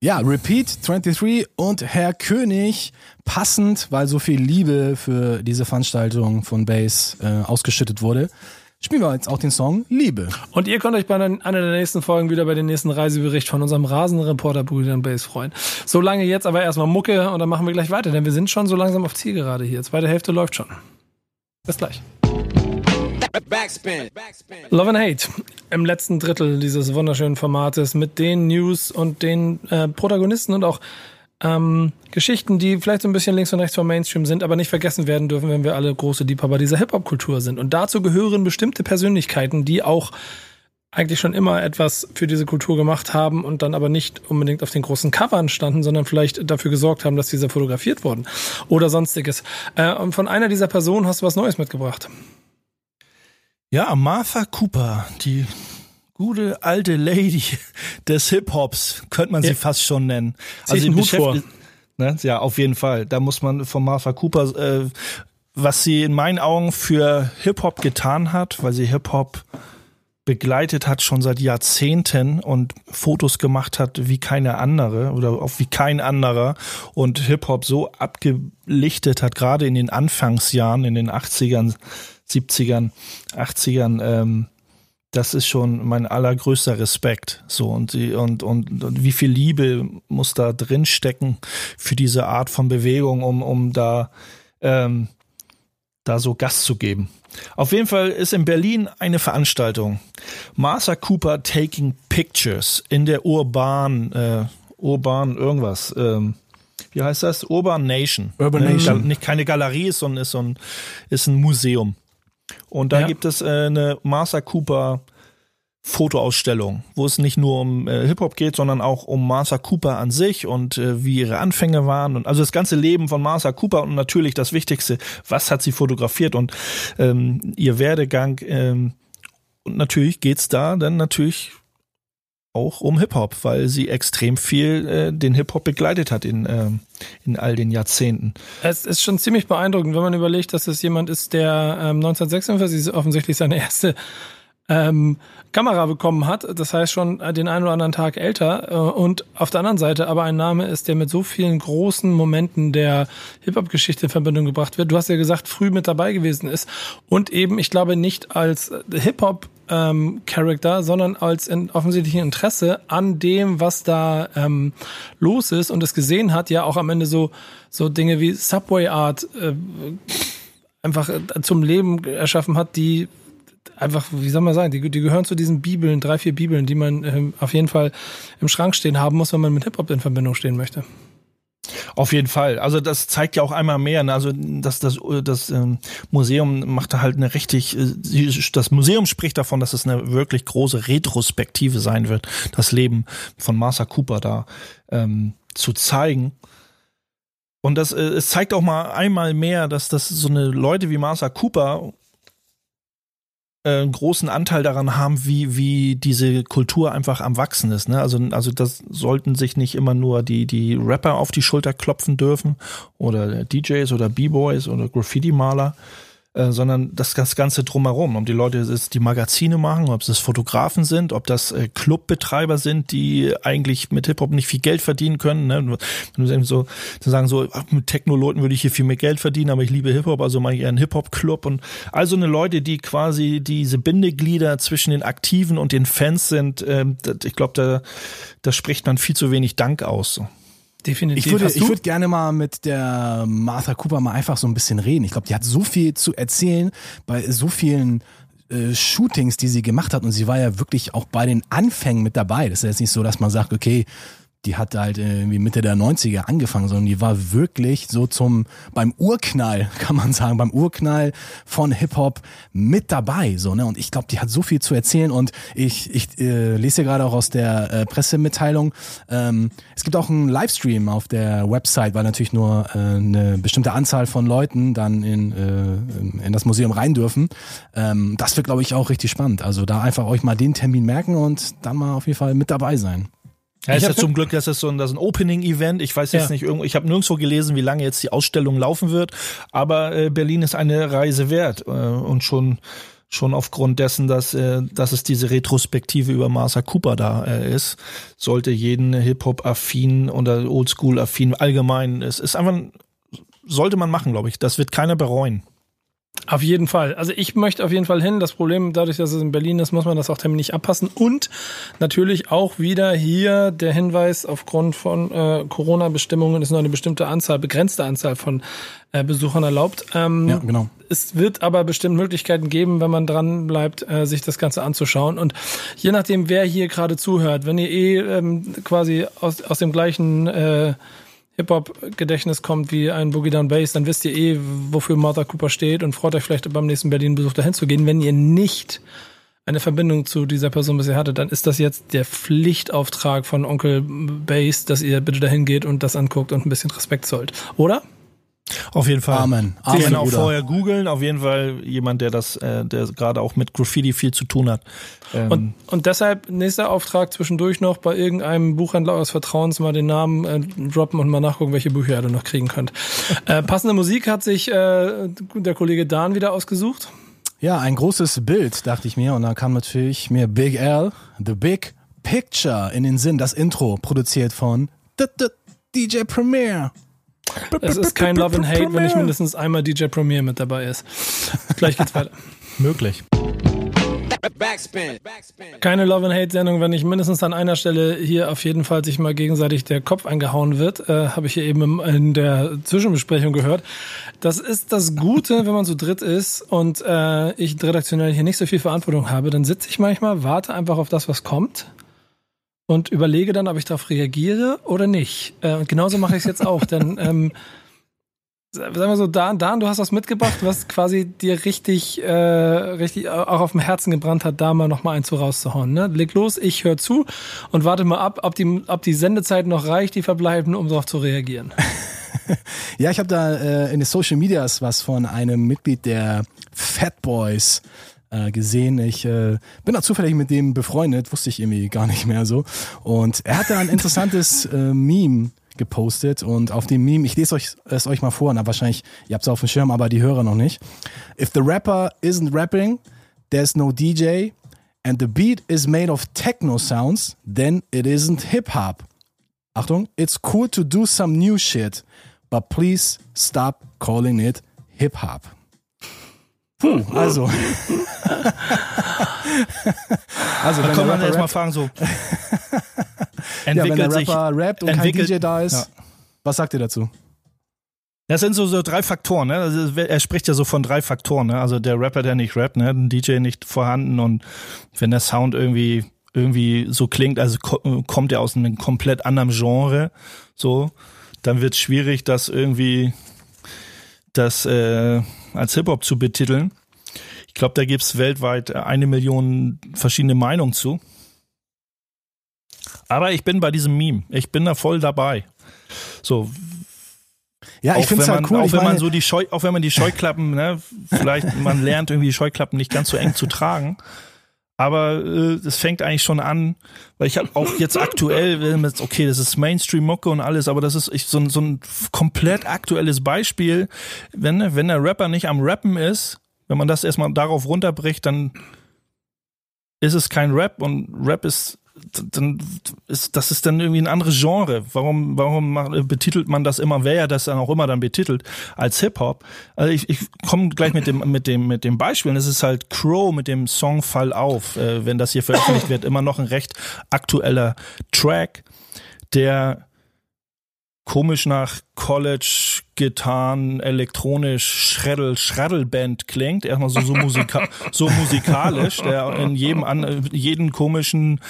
Ja, Repeat 23 und Herr König, passend, weil so viel Liebe für diese Veranstaltung von Bass äh, ausgeschüttet wurde. Spielen wir jetzt auch den Song Liebe. Und ihr könnt euch bei einer der nächsten Folgen wieder bei den nächsten Reisebericht von unserem Rasenreporter Brüdern Bass freuen. So lange jetzt aber erstmal Mucke und dann machen wir gleich weiter, denn wir sind schon so langsam auf Zielgerade hier. Zweite Hälfte läuft schon. Bis gleich. Backspin. Love and Hate im letzten Drittel dieses wunderschönen Formates mit den News und den äh, Protagonisten und auch ähm, Geschichten, die vielleicht so ein bisschen links und rechts vom Mainstream sind, aber nicht vergessen werden dürfen, wenn wir alle große Liebhaber dieser Hip-Hop-Kultur sind. Und dazu gehören bestimmte Persönlichkeiten, die auch eigentlich schon immer etwas für diese Kultur gemacht haben und dann aber nicht unbedingt auf den großen Covern standen, sondern vielleicht dafür gesorgt haben, dass diese fotografiert wurden oder sonstiges. Äh, und von einer dieser Personen hast du was Neues mitgebracht. Ja, Martha Cooper, die gute alte Lady des Hip-Hops, könnte man sie ja. fast schon nennen. Also sie beschäftigt, ne, ja, auf jeden Fall. Da muss man von Martha Cooper, äh, was sie in meinen Augen für Hip-Hop getan hat, weil sie Hip-Hop begleitet hat schon seit Jahrzehnten und Fotos gemacht hat wie keine andere oder auch wie kein anderer und Hip-Hop so abgelichtet hat, gerade in den Anfangsjahren, in den 80ern, 70ern, 80ern, ähm, das ist schon mein allergrößter Respekt. So und, und, und, und wie viel Liebe muss da drin stecken für diese Art von Bewegung, um, um da, ähm, da so Gast zu geben. Auf jeden Fall ist in Berlin eine Veranstaltung. Martha Cooper Taking Pictures in der Urban, äh, Urban irgendwas. Ähm, wie heißt das? Urban Nation. Urban Nation. Nicht keine Galerie, sondern ist so ein, ist ein Museum. Und da ja. gibt es äh, eine Martha Cooper Fotoausstellung, wo es nicht nur um äh, Hip-Hop geht, sondern auch um Martha Cooper an sich und äh, wie ihre Anfänge waren und also das ganze Leben von Martha Cooper und natürlich das Wichtigste, was hat sie fotografiert und ähm, ihr Werdegang ähm, und natürlich geht's da dann natürlich auch um Hip-Hop, weil sie extrem viel äh, den Hip-Hop begleitet hat in, äh, in all den Jahrzehnten. Es ist schon ziemlich beeindruckend, wenn man überlegt, dass es jemand ist, der ähm, 1946 offensichtlich seine erste ähm, Kamera bekommen hat. Das heißt schon den einen oder anderen Tag älter. Äh, und auf der anderen Seite aber ein Name ist, der mit so vielen großen Momenten der Hip-Hop-Geschichte in Verbindung gebracht wird. Du hast ja gesagt, früh mit dabei gewesen ist. Und eben, ich glaube, nicht als Hip-Hop ähm, Character, sondern als in offensichtlichen Interesse an dem, was da ähm, los ist und es gesehen hat, ja auch am Ende so so Dinge wie Subway Art äh, einfach äh, zum Leben erschaffen hat, die einfach, wie soll man sagen, die, die gehören zu diesen Bibeln, drei, vier Bibeln, die man ähm, auf jeden Fall im Schrank stehen haben muss, wenn man mit Hip-Hop in Verbindung stehen möchte. Auf jeden Fall. Also das zeigt ja auch einmal mehr. Ne? Also das, das, das ähm, Museum macht da halt eine richtig, äh, das Museum spricht davon, dass es eine wirklich große Retrospektive sein wird, das Leben von Martha Cooper da ähm, zu zeigen. Und das, äh, es zeigt auch mal einmal mehr, dass das so eine Leute wie Martha Cooper einen großen Anteil daran haben, wie, wie diese Kultur einfach am Wachsen ist. Ne? Also, also das sollten sich nicht immer nur die, die Rapper auf die Schulter klopfen dürfen oder DJs oder B-Boys oder Graffiti-Maler. Äh, sondern das, das Ganze drumherum. Ob die Leute es die Magazine machen, ob es Fotografen sind, ob das äh, Clubbetreiber sind, die eigentlich mit Hip-Hop nicht viel Geld verdienen können. Ne? So, zu sagen, so, mit Techno-Leuten würde ich hier viel mehr Geld verdienen, aber ich liebe Hip-Hop, also mache ich eher einen Hip-Hop-Club. Und also eine Leute, die quasi diese Bindeglieder zwischen den Aktiven und den Fans sind, äh, ich glaube, da, da spricht man viel zu wenig Dank aus. So. Definitiv. Ich würde, ich würde gerne mal mit der Martha Cooper mal einfach so ein bisschen reden. Ich glaube, die hat so viel zu erzählen bei so vielen äh, Shootings, die sie gemacht hat und sie war ja wirklich auch bei den Anfängen mit dabei. Das ist jetzt nicht so, dass man sagt, okay, die hat halt irgendwie Mitte der 90er angefangen, sondern die war wirklich so zum, beim Urknall, <laughs> kann man sagen, beim Urknall von Hip-Hop mit dabei, so, ne, und ich glaube, die hat so viel zu erzählen und ich, ich äh, lese gerade auch aus der äh, Pressemitteilung, ähm, es gibt auch einen Livestream auf der Website, weil natürlich nur äh, eine bestimmte Anzahl von Leuten dann in, äh, in das Museum rein dürfen. Ähm, das wird, glaube ich, auch richtig spannend. Also da einfach euch mal den Termin merken und dann mal auf jeden Fall mit dabei sein. Ja, ist ja zum Glück, das ist so ein, das ist ein Opening-Event. Ich weiß jetzt ja. nicht, ich habe nirgendwo gelesen, wie lange jetzt die Ausstellung laufen wird, aber äh, Berlin ist eine Reise wert äh, und schon schon aufgrund dessen, dass, äh, dass es diese Retrospektive über Martha Cooper da äh, ist, sollte jeden Hip-Hop-affin oder Oldschool-affin allgemein, es ist einfach, sollte man machen, glaube ich. Das wird keiner bereuen. Auf jeden Fall. Also ich möchte auf jeden Fall hin. Das Problem, dadurch, dass es in Berlin ist, muss man das auch terminlich abpassen. Und natürlich auch wieder hier der Hinweis, aufgrund von äh, Corona-Bestimmungen ist nur eine bestimmte Anzahl, begrenzte Anzahl von äh, Besuchern erlaubt. Ähm, ja, genau. Es wird aber bestimmt Möglichkeiten geben, wenn man dran bleibt, äh, sich das Ganze anzuschauen. Und je nachdem, wer hier gerade zuhört, wenn ihr eh ähm, quasi aus, aus dem gleichen äh, Hip-Hop-Gedächtnis kommt wie ein Boogie Down Bass, dann wisst ihr eh, wofür Martha Cooper steht und freut euch vielleicht beim nächsten Berlin-Besuch dahin zu gehen. Wenn ihr nicht eine Verbindung zu dieser Person bisher hattet, dann ist das jetzt der Pflichtauftrag von Onkel Bass, dass ihr bitte dahin geht und das anguckt und ein bisschen Respekt zollt. Oder? Auf jeden Fall. Amen. Amen auch vorher googeln. Auf jeden Fall jemand, der das, äh, der gerade auch mit Graffiti viel zu tun hat. Ähm und, und deshalb nächster Auftrag zwischendurch noch bei irgendeinem Buchhändler eures Vertrauens mal den Namen äh, droppen und mal nachgucken, welche Bücher ihr da noch kriegen könnt. äh, passende Musik hat sich äh, der Kollege Dan wieder ausgesucht. Ja, ein großes Bild, dachte ich mir. Und dann kam natürlich mir Big L, The Big Picture in den Sinn. Das Intro produziert von DJ Premier. Es ist kein Love and Hate, wenn nicht mindestens einmal DJ Premier mit dabei ist. Gleich geht's weiter. <laughs> Möglich. Keine Love and Hate Sendung, wenn nicht mindestens an einer Stelle hier auf jeden Fall sich mal gegenseitig der Kopf eingehauen wird, äh, habe ich hier eben in der Zwischenbesprechung gehört. Das ist das Gute, wenn man so dritt ist und äh, ich redaktionell hier nicht so viel Verantwortung habe, dann sitze ich manchmal, warte einfach auf das, was kommt und überlege dann, ob ich darauf reagiere oder nicht. Äh, und genauso mache ich es jetzt auch, denn <laughs> ähm, sagen wir so, Dan, Dan, du hast was mitgebracht, was quasi dir richtig, äh, richtig auch auf dem Herzen gebrannt hat, da mal noch mal eins so rauszuhauen. Ne? Leg los, ich höre zu und warte mal ab, ob die, ob die Sendezeit noch reicht, die verbleiben, um darauf zu reagieren. <laughs> ja, ich habe da äh, in den Social Medias was von einem Mitglied der Fat Boys äh, gesehen. Ich äh, bin da zufällig mit dem befreundet, wusste ich irgendwie gar nicht mehr so. Und er hatte ein interessantes <laughs> äh, Meme gepostet und auf dem Meme, ich lese euch es euch mal vor, na wahrscheinlich, ihr habt es auf dem Schirm, aber die Hörer noch nicht. If the rapper isn't rapping, there's no DJ and the beat is made of techno sounds, then it isn't hip hop. Achtung, it's cool to do some new shit, but please stop calling it hip hop. Puh, also. <laughs> also, da kann man erstmal fragen, so. entwickelt <laughs> ja, wenn der Rapper sich, rappt und kein DJ da ist, ja. was sagt ihr dazu? Das sind so, so drei Faktoren, ne? Also er spricht ja so von drei Faktoren, ne? Also der Rapper, der nicht rappt, ne? Ein DJ nicht vorhanden und wenn der Sound irgendwie irgendwie so klingt, also kommt er aus einem komplett anderen Genre, so, dann wird es schwierig, das irgendwie das äh, als Hip-Hop zu betiteln. Ich glaube, da gibt es weltweit eine Million verschiedene Meinungen zu. Aber ich bin bei diesem Meme. Ich bin da voll dabei. So. Ja, ich finde es halt cool. Auch wenn man so die Scheu, auch wenn man die Scheuklappen, ne, vielleicht man lernt irgendwie die Scheuklappen nicht ganz so eng zu tragen. Aber es äh, fängt eigentlich schon an, weil ich habe auch jetzt <laughs> aktuell, okay, das ist Mainstream-Mucke und alles, aber das ist ich, so, so ein komplett aktuelles Beispiel. Wenn, wenn der Rapper nicht am Rappen ist, wenn man das erstmal darauf runterbricht, dann ist es kein Rap und Rap ist dann ist das ist dann irgendwie ein anderes Genre. Warum warum betitelt man das immer, wer ja das dann auch immer dann betitelt als Hip Hop? Also ich, ich komme gleich mit dem mit dem mit dem Beispiel. Es ist halt Crow mit dem Song Fall auf, äh, wenn das hier veröffentlicht wird, immer noch ein recht aktueller Track, der komisch nach College Gitarren elektronisch Schreddel Schreddelband klingt. Erstmal so so, musika <laughs> so musikalisch der in jedem an jeden komischen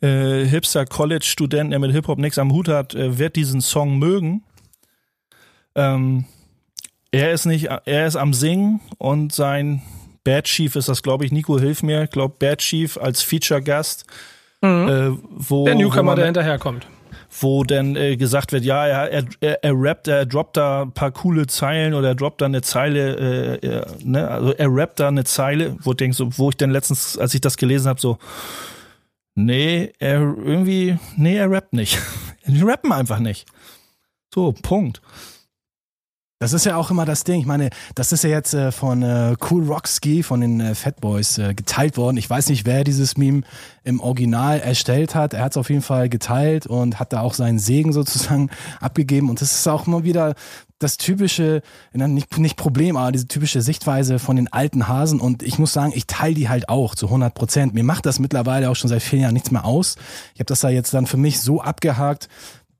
äh, Hipster College Studenten der mit Hip Hop nichts am Hut hat äh, wird diesen Song mögen. Ähm, er ist nicht er ist am singen und sein Bad Chief ist das glaube ich Nico hilf mir. Glaube Bad Chief als Feature Gast mhm. äh, wo der Newcomer der hinterherkommt wo dann äh, gesagt wird, ja, er, er, er, rappt, er droppt da ein paar coole Zeilen oder er droppt da eine Zeile, äh, er, ne, also er rappt da eine Zeile, wo, denk, so, wo ich dann letztens, als ich das gelesen habe, so, nee, er irgendwie, nee, er rappt nicht. <laughs> Die rappen einfach nicht. So, Punkt. Das ist ja auch immer das Ding. Ich meine, das ist ja jetzt äh, von äh, Cool Rockski, von den äh, Fat Boys äh, geteilt worden. Ich weiß nicht, wer dieses Meme im Original erstellt hat. Er hat es auf jeden Fall geteilt und hat da auch seinen Segen sozusagen <laughs> abgegeben. Und das ist auch immer wieder das typische, nicht, nicht Problem, aber diese typische Sichtweise von den alten Hasen. Und ich muss sagen, ich teile die halt auch zu 100 Prozent. Mir macht das mittlerweile auch schon seit vielen Jahren nichts mehr aus. Ich habe das da jetzt dann für mich so abgehakt,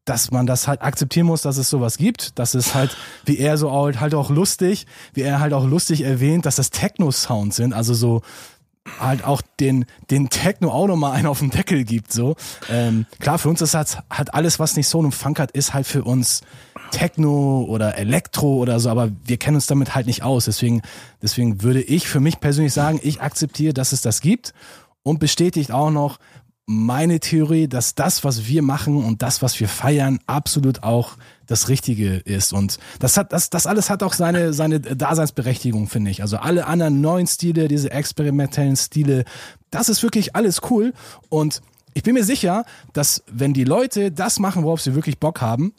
dass man das halt akzeptieren muss, dass es sowas gibt. Das ist halt, wie er so halt, auch lustig, wie er halt auch lustig erwähnt, dass das Techno-Sounds sind, also so halt auch den, den Techno auch nochmal einen auf den Deckel gibt, so. Ähm, klar, für uns ist halt, halt alles, was nicht so einen Funk hat, ist halt für uns Techno oder Elektro oder so, aber wir kennen uns damit halt nicht aus. Deswegen, deswegen würde ich für mich persönlich sagen, ich akzeptiere, dass es das gibt und bestätigt auch noch, meine Theorie, dass das, was wir machen und das, was wir feiern, absolut auch das Richtige ist. Und das hat, das, das alles hat auch seine, seine Daseinsberechtigung, finde ich. Also alle anderen neuen Stile, diese experimentellen Stile, das ist wirklich alles cool. Und ich bin mir sicher, dass wenn die Leute das machen, worauf sie wirklich Bock haben,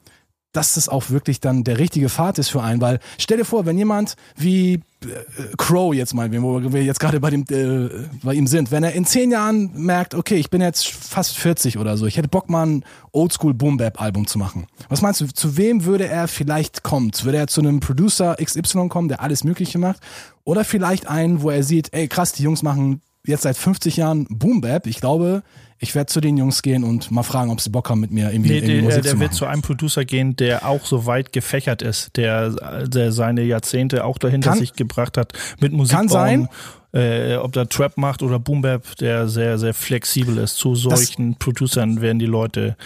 dass das auch wirklich dann der richtige Pfad ist für einen, weil stell dir vor, wenn jemand wie äh, Crow jetzt mal, wo wir jetzt gerade bei äh, bei ihm sind, wenn er in zehn Jahren merkt, okay, ich bin jetzt fast 40 oder so, ich hätte Bock mal ein Oldschool Boom Bap Album zu machen. Was meinst du, zu wem würde er vielleicht kommen? Würde er zu einem Producer XY kommen, der alles Mögliche macht? Oder vielleicht einen, wo er sieht, ey krass, die Jungs machen jetzt seit 50 Jahren Boom Bap. Ich glaube, ich werde zu den Jungs gehen und mal fragen, ob sie Bock haben, mit mir irgendwie, nee, irgendwie der, Musik der zu machen. wird zu einem Producer gehen, der auch so weit gefächert ist, der, der seine Jahrzehnte auch dahinter kann, sich gebracht hat mit Musik. Kann sein. Äh, ob der Trap macht oder Boom Bap, der sehr, sehr flexibel ist. Zu solchen das, Producern werden die Leute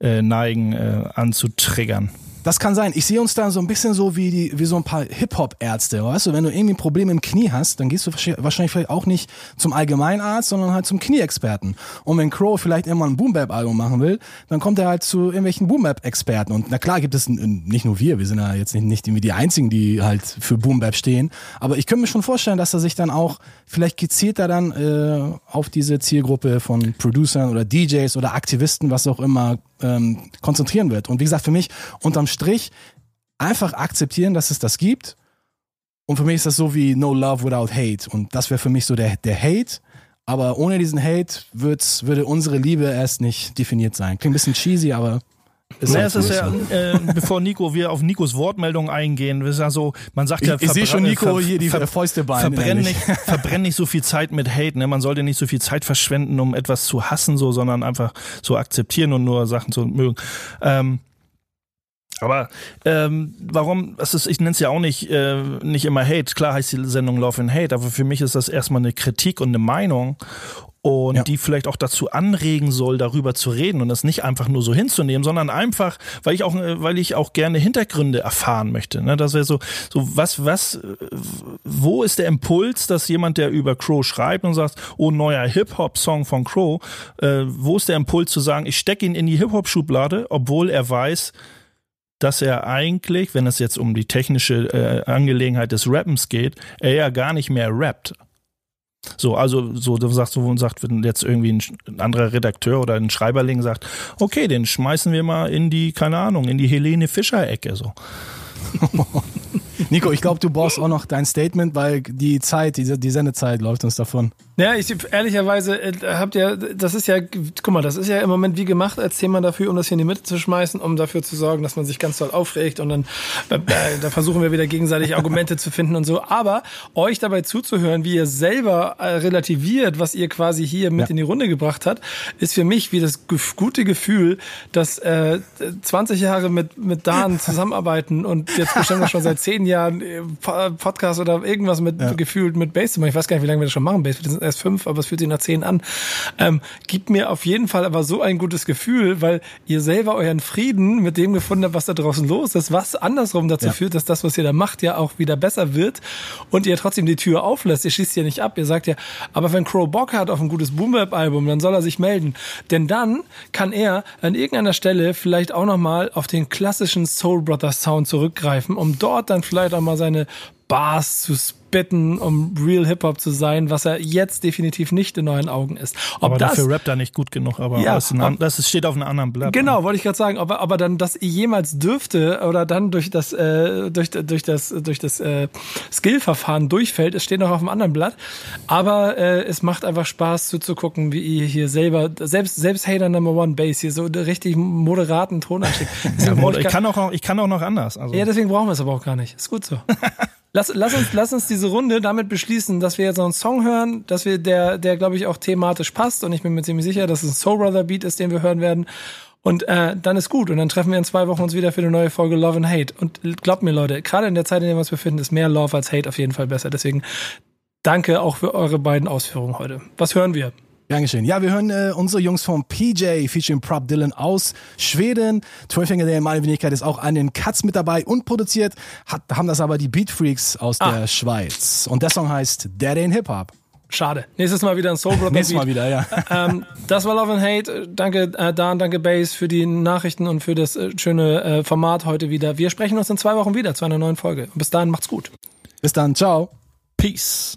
äh, neigen, äh, anzutriggern. Das kann sein. Ich sehe uns da so ein bisschen so wie, die, wie so ein paar Hip-Hop-Ärzte. Weißt du, wenn du irgendwie ein Problem im Knie hast, dann gehst du wahrscheinlich vielleicht auch nicht zum Allgemeinarzt, sondern halt zum Knieexperten. Und wenn Crow vielleicht irgendwann ein Boom-Bap-Album machen will, dann kommt er halt zu irgendwelchen Boom-Bap-Experten. Und na klar gibt es nicht nur wir, wir sind ja jetzt nicht, nicht irgendwie die Einzigen, die halt für Boom-Bap stehen. Aber ich könnte mir schon vorstellen, dass er sich dann auch vielleicht gezielter dann äh, auf diese Zielgruppe von Producern oder DJs oder Aktivisten, was auch immer, ähm, konzentrieren wird. Und wie gesagt, für mich unterm Strich einfach akzeptieren, dass es das gibt. Und für mich ist das so wie No Love Without Hate. Und das wäre für mich so der, der Hate. Aber ohne diesen Hate würde unsere Liebe erst nicht definiert sein. Klingt ein bisschen cheesy, aber ist naja, es ist ja, äh, bevor Nico, wir auf Nikos Wortmeldung eingehen, ist ja so, man sagt ja, ich, ich sehe schon Nico hier die ver Fäuste. Verbrenn nicht, verbrenn nicht so viel Zeit mit Hate, ne? Man sollte nicht so viel Zeit verschwenden, um etwas zu hassen, so, sondern einfach so akzeptieren und nur Sachen zu mögen. Ähm, aber ähm, warum, das ist, ich nenne es ja auch nicht, äh, nicht immer Hate. Klar heißt die Sendung Love and Hate, aber für mich ist das erstmal eine Kritik und eine Meinung und ja. die vielleicht auch dazu anregen soll, darüber zu reden und das nicht einfach nur so hinzunehmen, sondern einfach, weil ich auch, weil ich auch gerne Hintergründe erfahren möchte. Ne? Das wäre so, so was, was, wo ist der Impuls, dass jemand, der über Crow schreibt und sagt, oh neuer Hip Hop Song von Crow, äh, wo ist der Impuls zu sagen, ich stecke ihn in die Hip Hop Schublade, obwohl er weiß, dass er eigentlich, wenn es jetzt um die technische äh, Angelegenheit des Rappens geht, er ja gar nicht mehr rappt. So, also so, du sagst, so sagt, wenn jetzt irgendwie ein, anderer Redakteur oder ein Schreiberling sagt, okay, den schmeißen wir mal in die, keine Ahnung, in die Helene Fischer-Ecke. So. <laughs> Nico, ich glaube, du brauchst auch noch dein Statement, weil die Zeit, die, die Sendezeit läuft uns davon. Ja, ich ehrlicherweise äh, habt ihr, das ist ja, guck mal, das ist ja im Moment wie gemacht als Thema dafür, um das hier in die Mitte zu schmeißen, um dafür zu sorgen, dass man sich ganz toll aufregt und dann äh, da versuchen wir wieder gegenseitig Argumente zu finden und so. Aber euch dabei zuzuhören, wie ihr selber äh, relativiert, was ihr quasi hier mit ja. in die Runde gebracht habt, ist für mich wie das gute Gefühl, dass äh, 20 Jahre mit mit Dan <laughs> zusammenarbeiten und jetzt bestimmt schon seit zehn Jahren äh, Podcast oder irgendwas mit ja. gefühlt mit Bass zu machen. Ich weiß gar nicht, wie lange wir das schon machen, Bass. Erst fünf, aber es fühlt sich nach zehn an. Ähm, gibt mir auf jeden Fall aber so ein gutes Gefühl, weil ihr selber euren Frieden mit dem gefunden habt, was da draußen los ist, was andersrum dazu ja. führt, dass das, was ihr da macht, ja auch wieder besser wird und ihr trotzdem die Tür auflässt. Ihr schießt ja nicht ab. Ihr sagt ja, aber wenn Crow Bock hat auf ein gutes Boom-Bap-Album, dann soll er sich melden. Denn dann kann er an irgendeiner Stelle vielleicht auch nochmal auf den klassischen Soul Brothers Sound zurückgreifen, um dort dann vielleicht auch mal seine Bars zu spitten, um Real Hip-Hop zu sein, was er jetzt definitiv nicht in euren Augen ist. Ob aber das, dafür rappt er nicht gut genug, aber ja, das, ein, das steht auf einem anderen Blatt. Genau, wollte ich gerade sagen, aber, aber dann das jemals dürfte oder dann durch das, äh, durch, durch das, durch das äh, Skill-Verfahren durchfällt, es steht noch auf einem anderen Blatt. Aber äh, es macht einfach Spaß zuzugucken, wie ihr hier selber, selbst, selbst Hater Number One Bass hier so richtig moderaten Ton anschickt. <laughs> ja, ich, ich, kann auch, ich kann auch noch anders. Also. Ja, deswegen brauchen wir es aber auch gar nicht. Ist gut so. <laughs> Lass, lass, uns, lass uns diese Runde damit beschließen, dass wir jetzt noch einen Song hören, dass wir der, der glaube ich auch thematisch passt und ich bin mir ziemlich sicher, dass es ein Soul Brother Beat ist, den wir hören werden. Und äh, dann ist gut. Und dann treffen wir in zwei Wochen uns wieder für eine neue Folge Love and Hate. Und glaubt mir, Leute, gerade in der Zeit, in der wir uns befinden, ist mehr Love als Hate auf jeden Fall besser. Deswegen danke auch für eure beiden Ausführungen heute. Was hören wir? Dankeschön. Ja, wir hören äh, unsere Jungs vom PJ featuring Prop Dylan aus Schweden. 12 Finger der meine Wenigkeit ist auch an den Cuts mit dabei und produziert, hat, haben das aber die Beat Freaks aus ah. der Schweiz. Und der Song heißt Dead in Hip Hop. Schade. Nächstes Mal wieder ein Soul Brother Nächstes Mal wieder, ja. <laughs> ähm, das war Love and Hate. Danke äh, Dan, danke Base für die Nachrichten und für das äh, schöne äh, Format heute wieder. Wir sprechen uns in zwei Wochen wieder zu einer neuen Folge. bis dahin macht's gut. Bis dann, ciao. Peace.